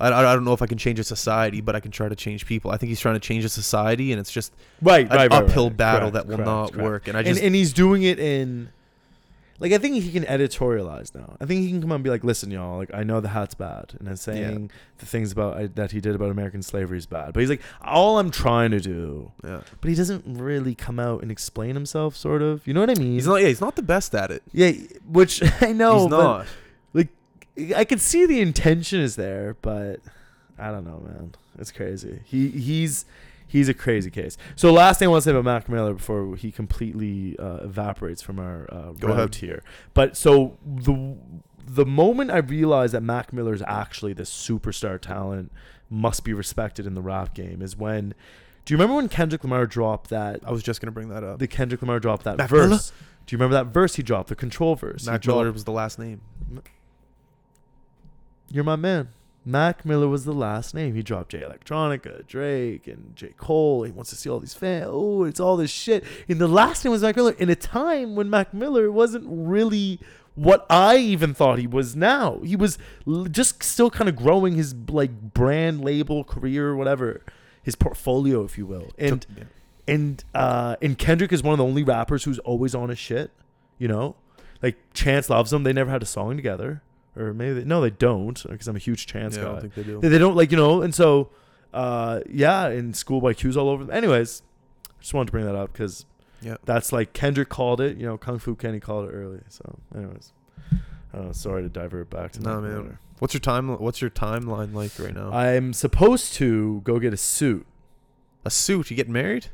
I, I don't know if I can change a society, but I can try to change people. I think he's trying to change a society, and it's just
right,
an
right,
uphill
right.
battle
Correct,
that will
correct,
not
correct.
work. And I
And,
just
and he's doing it in, like I think he can editorialize now. I think he can come out and be like, listen, y'all, like I know the hat's bad, and I'm saying the things about I, that he did about American slavery is bad. But he's like, all I'm trying to do,
yeah.
but he doesn't really come out and explain himself. Sort of, you know what I mean?
He's not. Yeah, he's not the best at it.
Yeah, which I know.
he's not.
I can see the intention is there, but I don't know, man. It's crazy. He he's he's a crazy case. So last thing I want to say about Mac Miller before he completely uh, evaporates from our uh,
Go
route
ahead.
here. But so the the moment I realized that Mac Miller is actually this superstar talent, must be respected in the rap game, is when. Do you remember when Kendrick Lamar dropped that?
I was just gonna bring that up.
The Kendrick Lamar dropped that
Mac
verse.
Miller?
Do you remember that verse he dropped? The control verse.
Mac Miller was the last name.
You're my man. Mac Miller was the last name. He dropped Jay Electronica, Drake, and J. Cole. He wants to see all these fans. Oh, it's all this shit. And the last name was Mac Miller in a time when Mac Miller wasn't really what I even thought he was now. He was just still kind of growing his like brand label career, whatever, his portfolio, if you will. And
yeah.
and uh and Kendrick is one of the only rappers who's always on his shit, you know? Like Chance loves him. They never had a song together. Or maybe they, no, they don't because I'm a huge Chance
Yeah, I
guy.
don't think they do.
They, they don't like you know, and so uh yeah, and Schoolboy Q's all over. Anyways, just wanted to bring that up because
Yeah.
that's like Kendrick called it. You know, Kung Fu Kenny called it early. So, anyways, I. Sorry to divert back to
No, man.
Miller.
What's your time? What's your timeline like right now?
I'm supposed to go get a suit.
a suit? You getting married?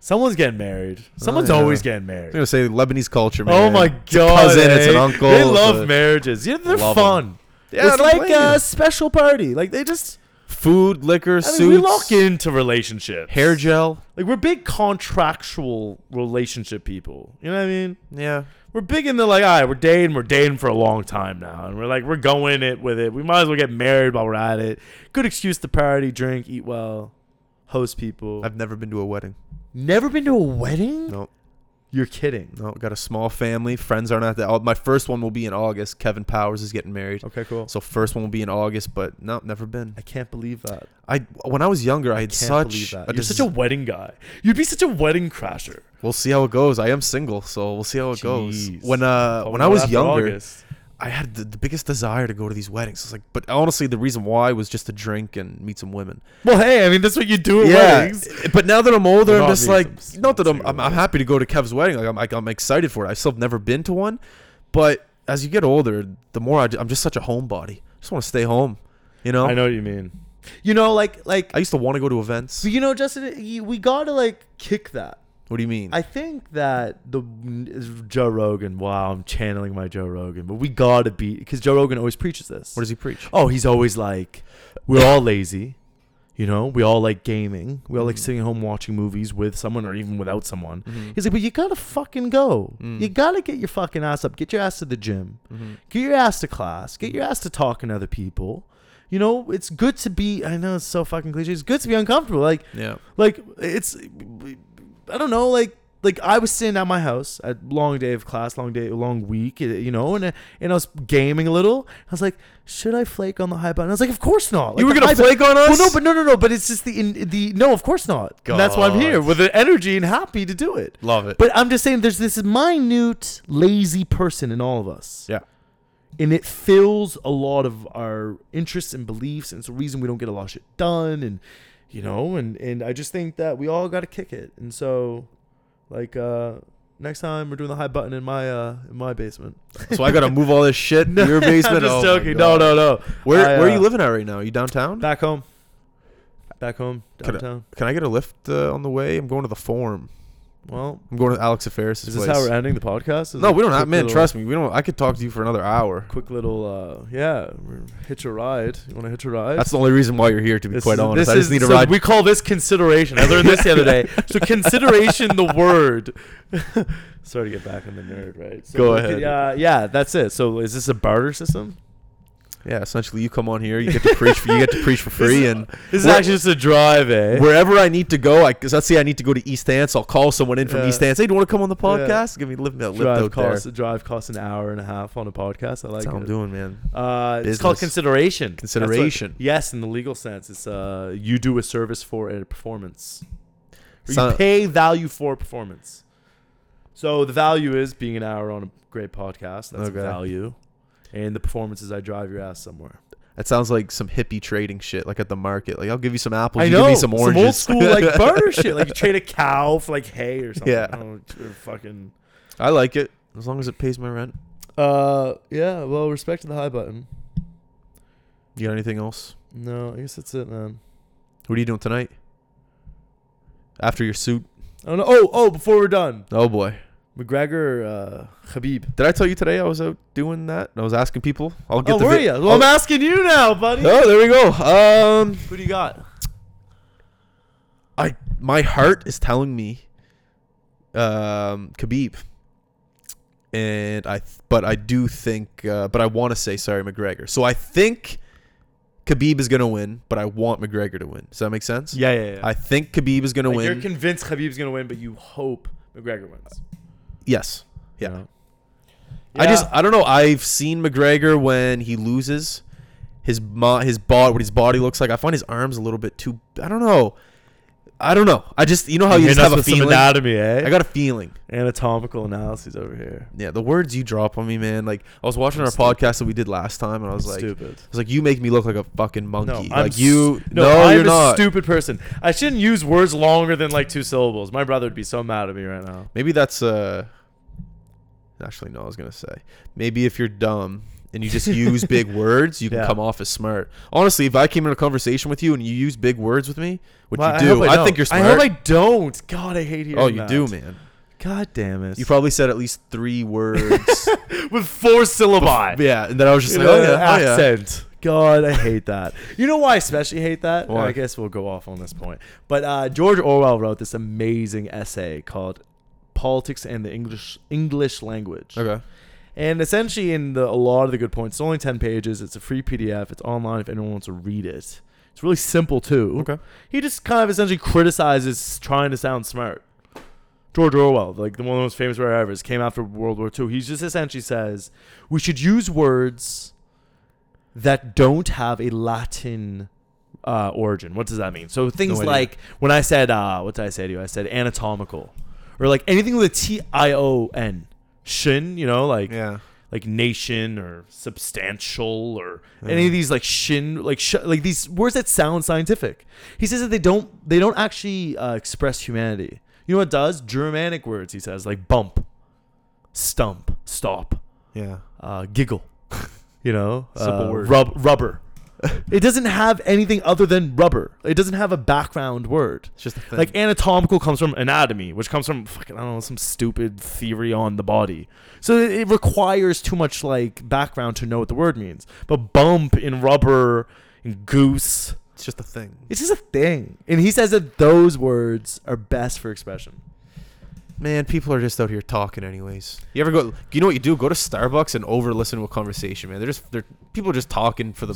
Someone's getting married. Someone's
yeah.
always getting married.
I'm gonna say Lebanese culture, man.
Oh my
It's a
god!
cousin, it's an
eh?
uncle.
They love
a-
marriages. Yeah, they're fun.
Yeah,
it's like
blame you.
a special party. Like they just
food, liquor,
I
suits,
mean, we lock into relationships.
hair gel.
Like we're big contractual relationship people. You know what I mean?
Yeah,
We're big in the like, all right, we're dating, we're dating for a long time now, and we're like, we're going it with it. We might as well get married while we're at it. Good excuse to party, drink, eat well, host people.
I've never been to a wedding.
Never been to a wedding.
No,
You're kidding.
no. Got a small family. Friends aren't at that. My first one will be in August. Kevin Powers is getting married.
Okay, cool.
So first one will be in August, but no, never been.
I can't believe that.
I when I was younger, I had
Can't
such.
that.
A
You're
des-
such a wedding guy. You'd be such a wedding crasher.
We'll see how it goes. I am single, so we'll see how it goes. When uh
Probably
when I was younger,
August.
I had the, the biggest desire to go to these weddings. It's like, but honestly, the reason why was just to drink and meet some women.
Well, hey, I mean, that's what you do at weddings.
Eh, but now that I'm older,
Well,
I'm just like,
some-
not that I'm, I'm, I'm happy to go to Kev's wedding. Like I'm, like, I'm excited for it. I still have never been to one, but as you get older, the more I, am just such a homebody. I just want to stay home. You know,
I know what you mean. You know, like, like,
I used to want to go to events.
you know, Justin, we gotta like kick that.
What do you mean?
I think that the Joe Rogan. Wow, I'm channeling my Joe Rogan, but we gotta be because Joe Rogan always preaches this.
what does he preach?
Oh, he's always like, we're all lazy. You know, we all like gaming. We all like
Mhm.
sitting at home watching movies with someone or even without someone.
Mhm.
He's like, but you gotta fucking go.
Mm.
You gotta get your fucking ass up. Get your ass to the gym.
Mhm.
Get your ass to class. Get your ass to talking to other people. You know, it's good to be. I know it's so fucking cliche. It's good to be uncomfortable. Like,
Yeah.
like it's. I don't know. Like, like I was sitting at my house at long day of class, long day, long week. eh, You know, and and I was gaming a little. I was like, should I flake on the high button? I was like, of course not. Like,
you were gonna flake on us?
well, no, but no, no, no. But it's just the in, the no. Of course not. And that's why I'm here with the energy and happy to do it.
love it.
But I'm just saying, there's this minute lazy person in all of us.
Yeah.
And it fills a lot of our interests and beliefs, and it's the reason we don't get a lot of shit done. And you know, and and I just think that we all got to kick it. And so, like, uh next time we're doing the high button in my uh in my basement.
so I gotta move all this shit to your basement.
I'm just
Oh
joking. No, no, no.
Where
I,
Where are you
uh,
living at right now? Are you downtown?
Back home. Back home
Could I-
downtown.
Can I get a lift uh, on the way? I'm going to the Forum.
Well,
I'm going to Alex Ferris'
is this
place.
how we're ending the podcast? Is
no, we don't have. Man,
little-
trust me. We don't. I could talk to you for another hour.
quick little uh yeah hitch a ride you want to hitch a ride
That's the only reason why you're here. To be
This
quite
is-
honest, I just
is-
need a
so
ride.
we call this consideration i learned this the other day so consideration the word sorry to get back on the nerd right so
Go ahead.
could- uh, yeah that's it so is this a barter system
yeah, essentially, you come on here, you get to preach. For, you get to preach for free, and
this is actually just a drive eh
wherever I need to go, I cause let's say I need to go to East Hants, I'll call someone in from
Yeah.
East Hants. Hey, do you want to come on the
Yeah.
podcast? Give me a lift, lift
drive costs
there.
drive costs an hour and a half on a podcast i like
That's
it
I'm doing, man.
Uh, it's called
Business.
consideration. What-
Consideration.
yes, in the legal sense, it's uh, you do a service for a performance. Or
So-
you pay value for performance. So the value is being an hour on a great podcast. That's
Okay.
value. And the performance is I drive your ass somewhere.
That sounds like some hippie trading shit, like at the market. Like I'll give you some apples,
I
you give me some oranges.
old school like barter shit. Like you trade a cow for like hay or something.
Yeah.
Or fucking.
I like it as long as it pays my rent.
Uh, yeah. Well, respect to the high button.
You got anything else?
No, I guess that's it, man.
What are you doing tonight? After your suit?
Oh no! Oh, oh! Before we're done,
Oh boy.
McGregor, uh, Khabib.
Did I tell you today I was out doing that? I was asking people. I'll get
Oh,
the
were
vi-
you? Well,
I'll-
I'm asking you now, buddy.
Oh, there we go. Um,
Who do you got?
I my heart is telling me, um, Khabib. And I, th- but I do think, uh, but I want to say sorry, McGregor. So I think Khabib is gonna win, but I want McGregor to win. Does that make sense?
Yeah, yeah, yeah.
I think Khabib is gonna
Like,
win.
You're convinced Khabib's gonna win, but you hope McGregor wins.
Yes. Yeah.
Know?
I just I don't know. I've seen McGregor when he loses, his mo- his body what his body looks like. I find his arms a little bit too. I don't know. I don't know. I just you know how you just
us
have a feeling.
anatomy, eh?
I got a feeling.
anatomical analyses over here.
Yeah, the words you drop on me, man. Like I was watching
I'm
our
stupid.
podcast that we did last time, and I was like,
stupid.
I was like, you make me look like a fucking monkey.
No, I'm
like you.
s-
No,
I'm
you're
a
not.
stupid person. I shouldn't use words longer than like two syllables. My brother would be so mad at me right now.
Maybe that's uh. Actually, no. I was gonna say maybe if you're dumb, and you just use big words, you can
Yeah.
come off as smart. Honestly, if I came in a conversation with you and you use big words with me, which
Well,
you do,
I
I,
don't.
think you're smart.
I hope I don't. God, I hate hearing
oh, you
that.
do, man.
God damn it.
You probably said at least three words.
with four syllabi.
yeah, and then I was just
You
like,
know,
oh yeah, oh, yeah.
accent. God, I hate that. You know why I especially hate that?
Why?
I guess we'll go off on this point. But uh, George Orwell wrote this amazing essay called "Politics and the English English Language."
Okay.
And essentially, in the, a lot of the good points, it's only 10 pages. It's a free PDF. It's online if anyone wants to read it. It's really simple, too.
Okay.
He just kind of essentially criticizes trying to sound smart. George Orwell, like the one of the most famous writers ever, came after World War II. He just essentially says we should use words that don't have a Latin uh, origin. What does that mean? So things
idea.
like when I said, uh, what did I say to you? I said anatomical, or like anything with a T I O N, shin. You know, like
Yeah.
like nation or substantial or
Yeah.
any of these like shin like sh- like these words that sound scientific. He says that they don't they don't actually uh, express humanity. You know what does? Germanic words. He says like bump, stump, stop,
Yeah.
uh, giggle. You know, uh. Rub, rubber. It doesn't have anything other than rubber. It doesn't have a background word.
It's just a thing.
Like anatomical comes from anatomy, which comes from fucking I don't know some stupid theory on the body. So it, it requires too much like background to know what the word means. But bump in rubber and goose,
it's just a thing.
it's just a thing. And he says that those words are best for expression.
Man, people are just out here talking anyways. You ever go you know what you do? Go to Starbucks and over listen to a conversation, man. They're just they're people are just talking for the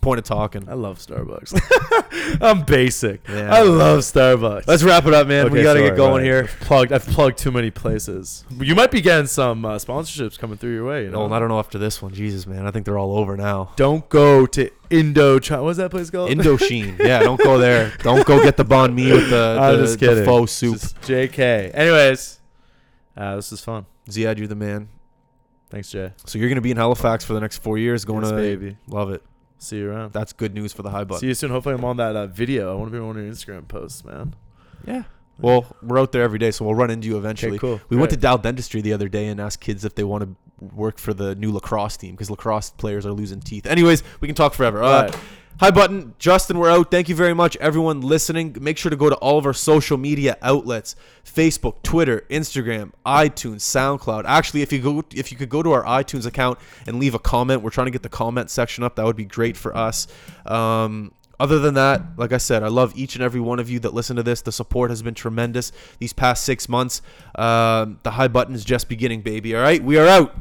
point of talking.
I love Starbucks. I'm basic.
Yeah.
I love Starbucks.
Let's wrap it up, man. we gotta
sorry,
get going
right.
here.
I've plugged. I've plugged too many places. You might be getting some uh, sponsorships coming through your way. You know?
No, I don't know after this one. Jesus, man. I think they're all over now.
Don't go to Indo. China. What's that place called?
Indochine. yeah, don't go there. Don't go get the banh mi with the,
I'm
the,
just
the pho soup.
Just JK. Anyways, uh, this is fun.
Ziad, you're the man.
Thanks, Jay.
So you're gonna be in Halifax for the next four years, going
Yes,
to
baby.
Love it.
See you around.
That's good news for the high
See you soon. Hopefully, I'm on that uh, video. I want to be on one of your Instagram posts, man.
Yeah. Well, we're out there every day, so we'll run into you eventually.
Okay, cool.
We went to
Great.
Dal Dentistry the other day and asked kids if they want to work for the new lacrosse team because lacrosse players are losing teeth. Anyways, we can talk forever. Uh,
Right.
Hi, Button. Justin, we're out. Thank you very much, everyone listening. Make sure to go to all of our social media outlets Facebook, Twitter, Instagram, iTunes, SoundCloud. Actually, if you go if you could go to our iTunes account and leave a comment, we're trying to get the comment section up. That would be great for us. Um, other than that, like I said, I love each and every one of you that listen to this. The support has been tremendous these past six months. Um, the high button is just beginning, baby. All right, we are out.